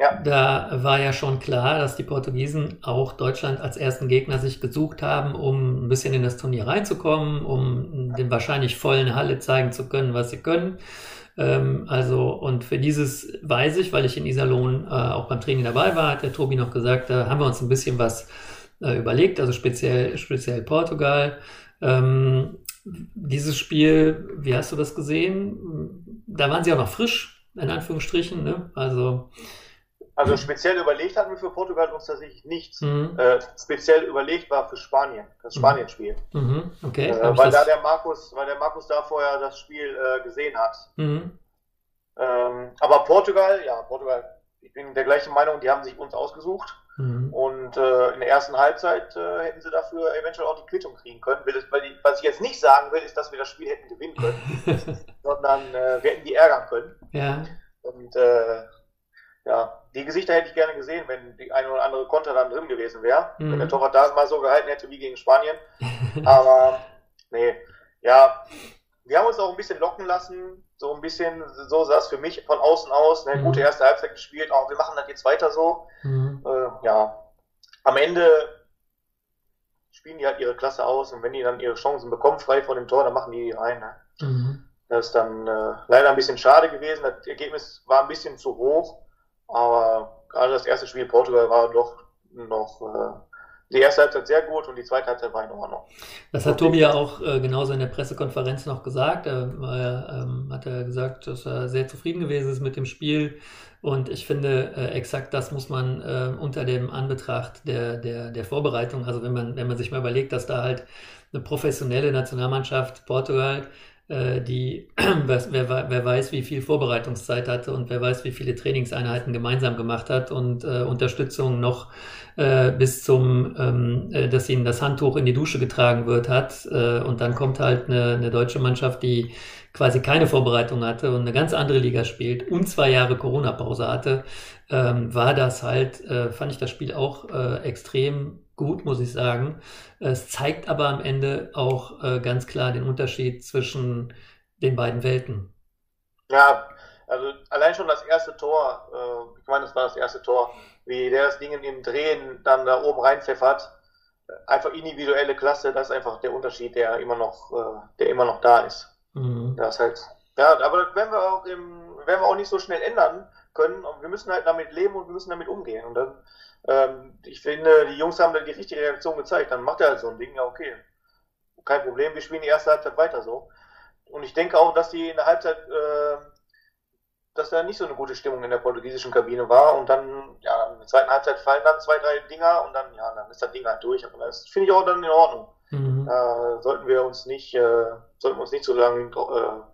Ja. Da war ja schon klar, dass die Portugiesen auch Deutschland als ersten Gegner sich gesucht haben, um ein bisschen in das Turnier reinzukommen, um dem wahrscheinlich vollen Halle zeigen zu können, was sie können. Ähm, also, und für dieses weiß ich, weil ich in Iserlohn äh, auch beim Training dabei war, hat der Tobi noch gesagt, da haben wir uns ein bisschen was äh, überlegt, also speziell, speziell Portugal. Ähm, dieses Spiel, wie hast du das gesehen? Da waren sie auch noch frisch, in Anführungsstrichen, ne? Also, also speziell überlegt hatten wir für Portugal uns tatsächlich nichts. Mhm. Äh, speziell überlegt war für Spanien, das mhm. Spanien-Spiel. Mhm. Okay. Äh, weil da der Markus, weil der Markus da vorher das Spiel äh, gesehen hat. Mhm. Ähm, aber Portugal, ja, Portugal, ich bin der gleichen Meinung, die haben sich uns ausgesucht. Mhm. Und äh, in der ersten Halbzeit äh, hätten sie dafür eventuell auch die Quittung kriegen können. Die, was ich jetzt nicht sagen will, ist, dass wir das Spiel hätten gewinnen können, sondern äh, wir hätten die ärgern können. Ja. Und ja, die Gesichter hätte ich gerne gesehen, wenn die eine oder andere Konter dann drin gewesen wäre. Mhm. Wenn der Torwart da mal so gehalten hätte wie gegen Spanien. Aber nee, ja, wir haben uns auch ein bisschen locken lassen. So ein bisschen, so sah es für mich von außen aus. Eine mhm. gute erste Halbzeit gespielt. Auch wir machen das jetzt weiter so. Mhm. Äh, ja, am Ende spielen die halt ihre Klasse aus und wenn die dann ihre Chancen bekommen, frei vor dem Tor, dann machen die die rein. Ne? Mhm. Das ist dann äh, leider ein bisschen schade gewesen. Das Ergebnis war ein bisschen zu hoch. Aber gerade das erste Spiel Portugal war doch noch äh, die erste Halbzeit sehr gut und die zweite Halbzeit war in Ordnung. Das hat Tobi ja auch äh, genauso in der Pressekonferenz noch gesagt. Er ähm, hat er gesagt, dass er sehr zufrieden gewesen ist mit dem Spiel. Und ich finde, äh, exakt das muss man äh, unter dem Anbetracht der, der, der Vorbereitung, also wenn man, wenn man sich mal überlegt, dass da halt eine professionelle Nationalmannschaft Portugal die, wer, wer weiß, wie viel Vorbereitungszeit hatte und wer weiß, wie viele Trainingseinheiten gemeinsam gemacht hat und äh, Unterstützung noch äh, bis zum, ähm, äh, dass ihnen das Handtuch in die Dusche getragen wird, hat. Äh, und dann kommt halt eine, eine deutsche Mannschaft, die quasi keine Vorbereitung hatte und eine ganz andere Liga spielt und zwei Jahre Corona-Pause hatte, ähm, war das halt, äh, fand ich das Spiel auch äh, extrem gut, muss ich sagen. Es zeigt aber am Ende auch äh, ganz klar den Unterschied zwischen den beiden Welten. Ja, also allein schon das erste Tor, äh, ich meine, das war das erste Tor, wie der das Ding im Drehen dann da oben reinpfeffert. Einfach individuelle Klasse, das ist einfach der Unterschied, der immer noch, äh, der immer noch da ist. Mhm. Das halt, ja, aber das werden wir auch im, werden wir auch nicht so schnell ändern können. Wir müssen halt damit leben und wir müssen damit umgehen. Und dann ähm, ich finde, die Jungs haben da die richtige Reaktion gezeigt. Dann macht er halt so ein Ding, ja, okay. Kein Problem, wir spielen die erste Halbzeit weiter so. Und ich denke auch, dass die in der Halbzeit, äh, dass da nicht so eine gute Stimmung in der portugiesischen Kabine war. Und dann, ja, in der zweiten Halbzeit fallen dann zwei, drei Dinger und dann, ja, dann ist das Ding halt durch. Aber das finde ich auch dann in Ordnung. Mhm. Da sollten wir uns nicht, äh, sollten wir uns nicht so lange, äh,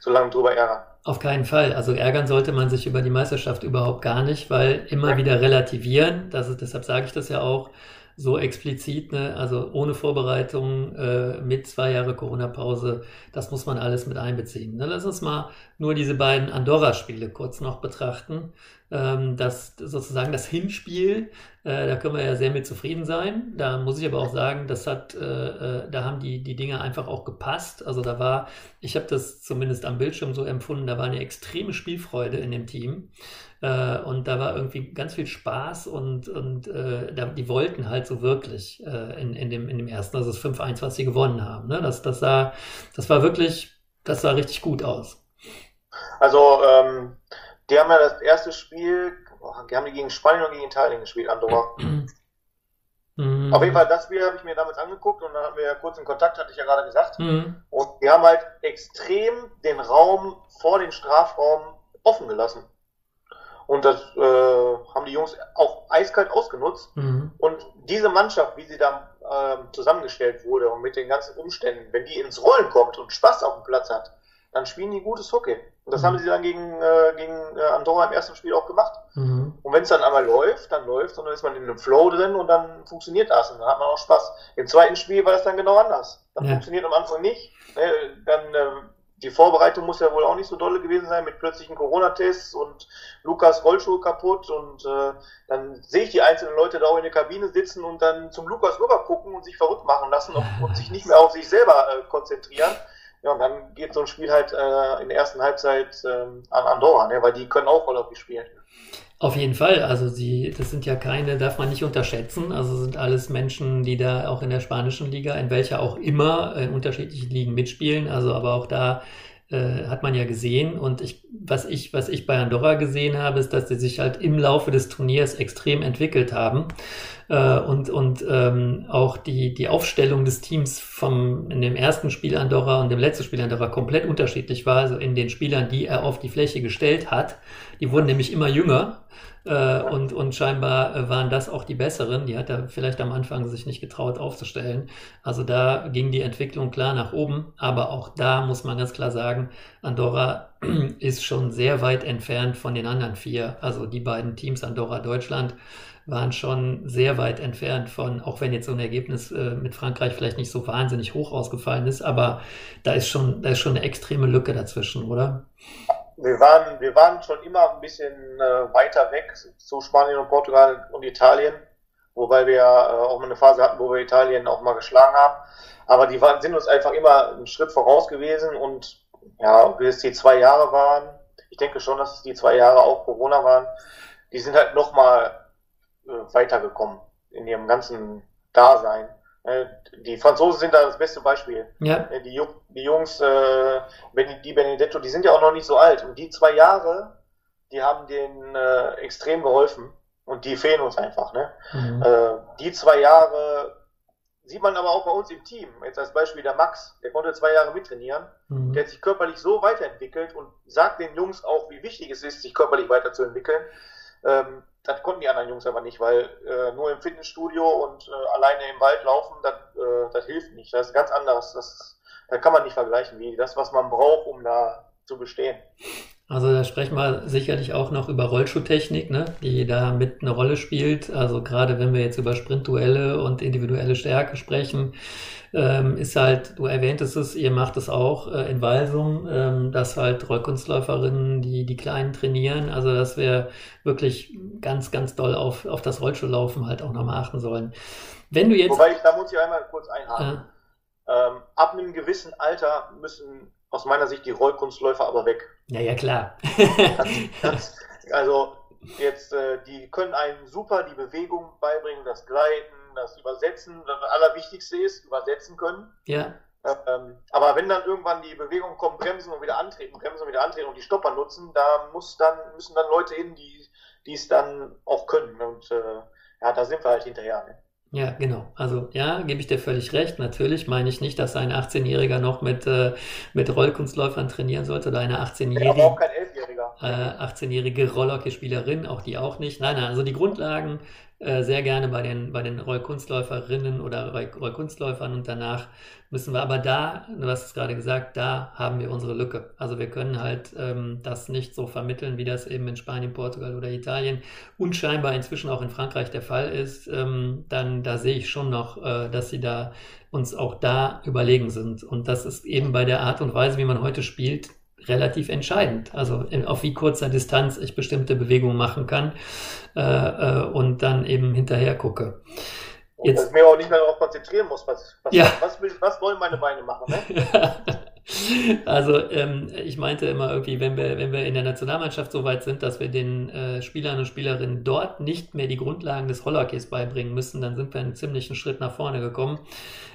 so lange drüber ärgern. Auf keinen Fall. Also ärgern sollte man sich über die Meisterschaft überhaupt gar nicht, weil immer wieder relativieren, das ist, deshalb sage ich das ja auch so explizit, ne? also ohne Vorbereitung äh, mit zwei Jahre Corona-Pause, das muss man alles mit einbeziehen. Ne? Lass uns mal nur diese beiden Andorra-Spiele kurz noch betrachten. Ähm, das sozusagen das Hinspiel, äh, da können wir ja sehr mit zufrieden sein. Da muss ich aber auch sagen, das hat, äh, äh, da haben die, die Dinge einfach auch gepasst. Also da war, ich habe das zumindest am Bildschirm so empfunden, da war eine extreme Spielfreude in dem Team. Äh, und da war irgendwie ganz viel Spaß und, und äh, da, die wollten halt so wirklich äh, in, in, dem, in dem ersten, also das 5-1, was sie gewonnen haben. Ne? Das, das, sah, das war wirklich, das sah richtig gut aus. Also, ähm, die haben ja das erste Spiel, die haben die gegen Spanien und gegen Italien gespielt, Andorra. Mhm. Auf jeden Fall, das Spiel habe ich mir damals angeguckt und dann haben wir ja kurz in Kontakt, hatte ich ja gerade gesagt. Mhm. Und wir haben halt extrem den Raum vor den Strafraum offen gelassen. Und das äh, haben die Jungs auch eiskalt ausgenutzt. Mhm. Und diese Mannschaft, wie sie da äh, zusammengestellt wurde und mit den ganzen Umständen, wenn die ins Rollen kommt und Spaß auf dem Platz hat, dann spielen die gutes Hockey. Und das mhm. haben sie dann gegen, äh, gegen äh, Andorra im ersten Spiel auch gemacht. Mhm. Und wenn es dann einmal läuft, dann läuft und dann ist man in einem Flow drin und dann funktioniert das und dann hat man auch Spaß. Im zweiten Spiel war das dann genau anders. Dann ja. funktioniert am Anfang nicht. Ne, dann äh, die Vorbereitung muss ja wohl auch nicht so dolle gewesen sein mit plötzlichen Corona-Tests und Lukas Rollschuh kaputt und äh, dann sehe ich die einzelnen Leute da auch in der Kabine sitzen und dann zum Lukas rüber gucken und sich verrückt machen lassen und, und sich nicht mehr auf sich selber äh, konzentrieren. Ja, und dann geht so ein Spiel halt äh, in der ersten Halbzeit äh, an Andorra, ne, weil die können auch Rollhockey spielen. Auf jeden Fall. Also sie, das sind ja keine, darf man nicht unterschätzen. Also sind alles Menschen, die da auch in der spanischen Liga, in welcher auch immer, in unterschiedlichen Ligen mitspielen. Also aber auch da äh, hat man ja gesehen. Und ich, was ich, was ich bei Andorra gesehen habe, ist, dass sie sich halt im Laufe des Turniers extrem entwickelt haben. Äh, und und ähm, auch die, die Aufstellung des Teams vom, in dem ersten Spiel Andorra und dem letzten Spiel Andorra komplett unterschiedlich war. Also in den Spielern, die er auf die Fläche gestellt hat. Die wurden nämlich immer jünger äh, und, und scheinbar äh, waren das auch die besseren. Die hat er vielleicht am Anfang sich nicht getraut aufzustellen. Also da ging die Entwicklung klar nach oben. Aber auch da muss man ganz klar sagen, Andorra ist schon sehr weit entfernt von den anderen vier. Also die beiden Teams, Andorra, Deutschland, waren schon sehr weit entfernt von, auch wenn jetzt so ein Ergebnis äh, mit Frankreich vielleicht nicht so wahnsinnig hoch ausgefallen ist, aber da ist schon, da ist schon eine extreme Lücke dazwischen, oder? Wir waren, wir waren schon immer ein bisschen äh, weiter weg zu Spanien und Portugal und Italien, wobei wir äh, auch mal eine Phase hatten, wo wir Italien auch mal geschlagen haben. Aber die waren, sind uns einfach immer einen Schritt voraus gewesen und ja, wie es die zwei Jahre waren, ich denke schon, dass es die zwei Jahre auch Corona waren, die sind halt nochmal äh, weitergekommen in ihrem ganzen Dasein. Äh, die Franzosen sind da das beste Beispiel. Ja. Äh, die, die Jungs, äh, die Benedetto, die sind ja auch noch nicht so alt. Und die zwei Jahre, die haben denen äh, extrem geholfen. Und die fehlen uns einfach. Ne? Mhm. Äh, die zwei Jahre sieht man aber auch bei uns im Team. Jetzt als Beispiel der Max, der konnte zwei Jahre mittrainieren. Mhm. Der hat sich körperlich so weiterentwickelt und sagt den Jungs auch, wie wichtig es ist, sich körperlich weiterzuentwickeln. Ähm, das konnten die anderen Jungs aber nicht, weil äh, nur im Fitnessstudio und äh, alleine im Wald laufen, das, äh, das hilft nicht. Das ist ganz anderes. Das, das kann man nicht vergleichen, wie das, was man braucht, um da zu bestehen. Also da sprechen wir sicherlich auch noch über Rollschuhtechnik, ne, die da mit eine Rolle spielt. Also gerade wenn wir jetzt über Sprintduelle und individuelle Stärke sprechen, ähm, ist halt, du erwähntest es, ihr macht es auch äh, in Walsum, ähm, dass halt Rollkunstläuferinnen die, die Kleinen trainieren. Also dass wir wirklich ganz, ganz doll auf, auf das Rollschuhlaufen halt auch nochmal achten sollen. Wenn du jetzt. Wobei ich, da muss ich einmal kurz einhaken. Äh, ähm, ab einem gewissen Alter müssen aus meiner Sicht die Rollkunstläufer aber weg. Ja, ja, klar. das, das, also jetzt, äh, die können einen super die Bewegung beibringen, das Gleiten, das Übersetzen. Das Allerwichtigste ist, übersetzen können. Ja. Ähm, aber wenn dann irgendwann die Bewegungen kommen, bremsen und wieder antreten, bremsen und wieder antreten und die Stopper nutzen, da muss dann, müssen dann Leute hin, die es dann auch können. Und äh, ja, da sind wir halt hinterher. Ne? Ja, genau. Also ja, gebe ich dir völlig recht. Natürlich meine ich nicht, dass ein 18-Jähriger noch mit, äh, mit Rollkunstläufern trainieren sollte oder eine 18-Jährige. Ja, auch kein 11-Jähriger. Äh, 18-jährige Rollhockeyspielerin, auch die auch nicht. Nein, nein, also die Grundlagen äh, sehr gerne bei den, bei den Rollkunstläuferinnen oder Rollkunstläufern und danach müssen wir aber da, du hast es gerade gesagt, da haben wir unsere Lücke. Also wir können halt ähm, das nicht so vermitteln, wie das eben in Spanien, Portugal oder Italien und scheinbar inzwischen auch in Frankreich der Fall ist. Ähm, dann da sehe ich schon noch, äh, dass sie da uns auch da überlegen sind. Und das ist eben bei der Art und Weise, wie man heute spielt, relativ entscheidend. Also in, auf wie kurzer Distanz ich bestimmte Bewegungen machen kann äh, äh, und dann eben hinterher gucke. Jetzt, dass ich mir auch nicht mehr darauf konzentrieren muss, was, was, ja. was, will, was wollen meine Beine machen. Ne? Also ähm, ich meinte immer irgendwie, wenn wir, wenn wir in der Nationalmannschaft so weit sind, dass wir den äh, Spielern und Spielerinnen dort nicht mehr die Grundlagen des Rollerkeys beibringen müssen, dann sind wir einen ziemlichen Schritt nach vorne gekommen.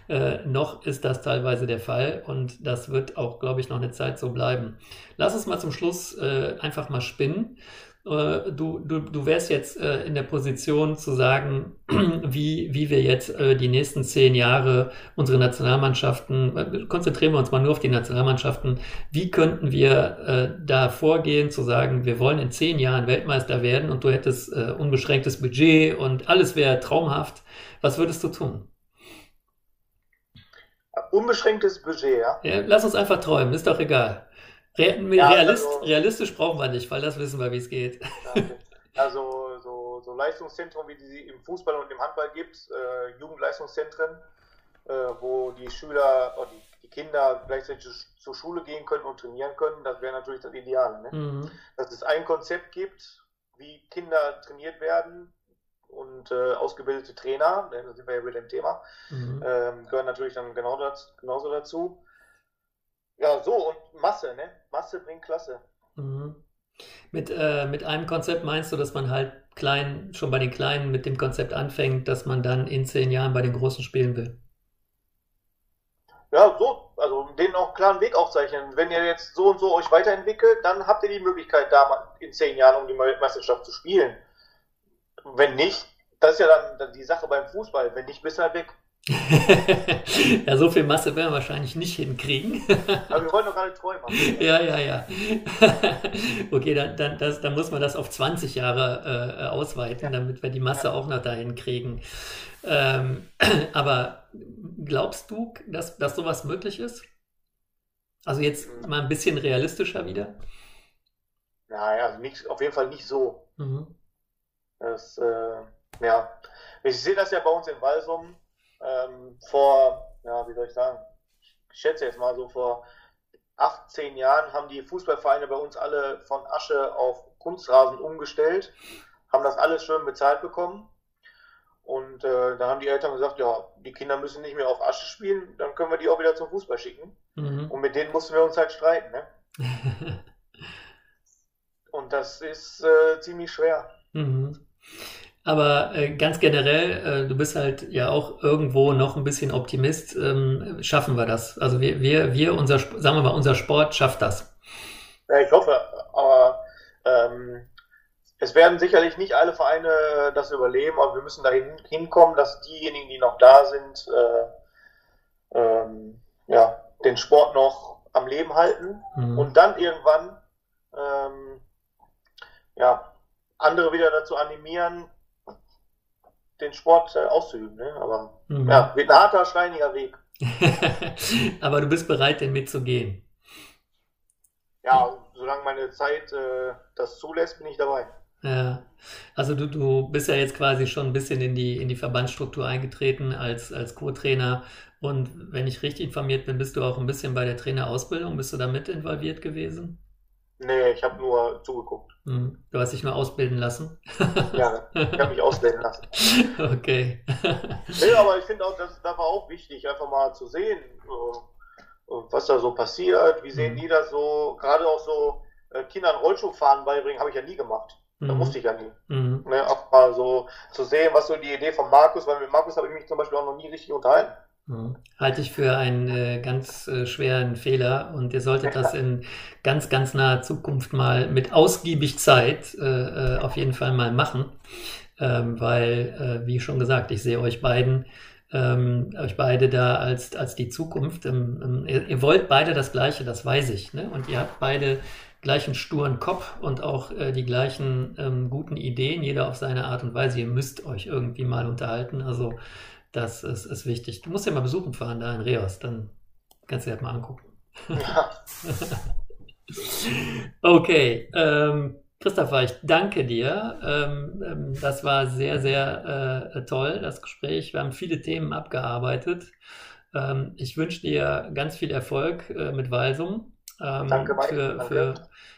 Äh, noch ist das teilweise der Fall und das wird auch, glaube ich, noch eine Zeit so bleiben. Lass uns mal zum Schluss äh, einfach mal spinnen äh, du, du, du wärst jetzt äh, in der Position zu sagen, wie, wie wir jetzt äh, die nächsten zehn Jahre unsere Nationalmannschaften, konzentrieren wir uns mal nur auf die Nationalmannschaften, wie könnten wir da vorgehen, zu sagen, wir wollen in zehn Jahren Weltmeister werden und du hättest unbeschränktes Budget und alles wäre traumhaft. Was würdest du tun? Unbeschränktes Budget, ja? ja? Lass uns einfach träumen, ist doch egal. Realist, also, realistisch brauchen wir nicht, weil das wissen wir, wie es geht. Also so, so Leistungszentren, wie die im Fußball und im Handball gibt, äh, Jugendleistungszentren, äh, wo die Schüler oder die, die, Kinder gleichzeitig zur Schule gehen können und trainieren können, das wäre natürlich das Ideale. Ne? Mhm. Dass es ein Konzept gibt, wie Kinder trainiert werden und äh, ausgebildete Trainer, da sind wir ja wieder im Thema, mhm. ähm, gehören natürlich dann genau das, genauso dazu. Ja, so und Masse, ne? Masse bringt Klasse. Mhm. Mit, äh, mit einem Konzept meinst du, dass man halt klein, schon bei den Kleinen mit dem Konzept anfängt, dass man dann in zehn Jahren bei den Großen spielen will? Ja, so, also denen auch einen klaren Weg aufzeichnen. Wenn ihr jetzt so und so euch weiterentwickelt, dann habt ihr die Möglichkeit, da in zehn Jahren um die Meisterschaft zu spielen. Wenn nicht, das ist ja dann, dann die Sache beim Fußball. Wenn nicht, bist du halt weg. ja, so viel Masse werden wir wahrscheinlich nicht hinkriegen. Aber wir wollen doch treu machen. ja, ja, ja. okay, dann, dann, das, dann muss man das auf 20 Jahre äh, ausweiten, ja. damit wir die Masse ja. auch noch dahin kriegen. Ähm, aber glaubst du, dass, dass sowas möglich ist? Also jetzt mhm. mal ein bisschen realistischer wieder? Naja, also nicht, auf jeden Fall nicht so. Mhm. Das, äh, ja. Ich sehe das ja bei uns in Walsum ähm, vor, ja, wie soll ich sagen, ich schätze jetzt mal so vor 18 Jahren haben die Fußballvereine bei uns alle von Asche auf Kunstrasen umgestellt, haben das alles schön bezahlt bekommen. Und äh, dann haben die Eltern gesagt, ja, die Kinder müssen nicht mehr auf Asche spielen, dann können wir die auch wieder zum Fußball schicken. Mhm. Und mit denen mussten wir uns halt streiten. Ne? Und das ist äh, ziemlich schwer. Mhm. Aber äh, ganz generell, äh, du bist halt ja auch irgendwo noch ein bisschen Optimist. Ähm, schaffen wir das? Also wir, wir, wir, unser, sagen wir mal, unser Sport schafft das. Ja, ich hoffe, aber ähm, es werden sicherlich nicht alle Vereine das überleben, aber wir müssen dahin hinkommen, dass diejenigen, die noch da sind, äh, ähm, ja, den Sport noch am Leben halten mhm. und dann irgendwann ähm, ja, andere wieder dazu animieren, den Sport äh, auszuüben. Ne? Aber mhm. ja, wird ein harter, steiniger Weg. Aber du bist bereit, den mitzugehen. Ja, solange meine Zeit äh, das zulässt, bin ich dabei. Ja, also du, du bist ja jetzt quasi schon ein bisschen in die, in die Verbandsstruktur eingetreten als, als Co-Trainer. Und wenn ich richtig informiert bin, bist du auch ein bisschen bei der Trainerausbildung. Bist du da mit involviert gewesen? Nee, ich habe nur zugeguckt. Hm. Du hast dich nur ausbilden lassen? ja, ich habe mich ausbilden lassen. Okay. nee, aber ich finde auch, das, das war auch wichtig, einfach mal zu sehen, was da so passiert, wie sehen mhm. die das so, gerade auch so äh, Kindern Rollschuhfahren beibringen, habe ich ja nie gemacht. Da mhm. musste ich ja nie. Mhm. Ne, auch mal so zu sehen, was so die Idee von Markus, weil mit Markus habe ich mich zum Beispiel auch noch nie richtig unterhalten. Mhm. Halte ich für einen äh, ganz äh, schweren Fehler und ihr solltet das in ganz, ganz naher Zukunft mal mit ausgiebig Zeit äh, äh auf jeden Fall mal machen, ähm, weil, äh, wie schon gesagt, ich sehe euch beiden, ähm, euch beide da als, als die Zukunft. Ähm, ähm, ihr, ihr, wollt beide das Gleiche, das weiß ich, ne? und ihr habt beide gleichen sturen Kopf und auch äh, die gleichen ähm, guten Ideen, jeder auf seine Art und Weise. Ihr müsst euch irgendwie mal unterhalten, also das ist, ist wichtig. Du musst ja mal besuchen fahren da in Reos, dann kannst du dir das mal angucken. Ja. okay, ähm, Christopher, ich danke dir. Ähm, ähm, das war sehr, sehr äh, toll, das Gespräch. Wir haben viele Themen abgearbeitet. Ähm, ich wünsche dir ganz viel Erfolg äh, mit Walsum. Ähm, danke, Mike. Für, danke. Für,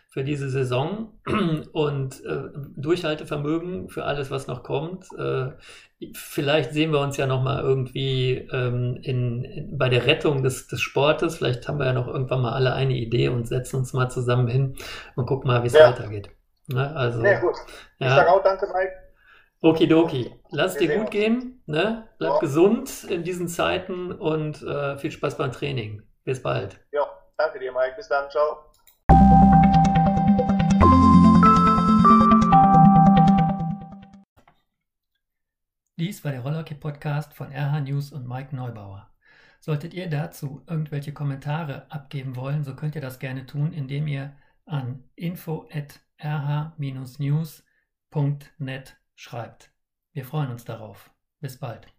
für diese Saison und äh, Durchhaltevermögen für alles, was noch kommt. Äh, vielleicht sehen wir uns ja noch mal irgendwie ähm, in, in, bei der Rettung des, des Sportes. Vielleicht haben wir ja noch irgendwann mal alle eine Idee und setzen uns mal zusammen hin und gucken mal, wie es ja. weitergeht. Ne? Also, Sehr gut. Ich ja. sage auch danke, Mike. Okidoki. Lass wir dir gut gehen. Ne? Bleib ja. gesund in diesen Zeiten und äh, viel Spaß beim Training. Bis bald. Ja, danke dir, Mike. Bis dann. Ciao. Dies war der Rollerkey-Podcast von RH News und Mike Neubauer. Solltet ihr dazu irgendwelche Kommentare abgeben wollen, so könnt ihr das gerne tun, indem ihr an info@rh-news.net schreibt. Wir freuen uns darauf. Bis bald.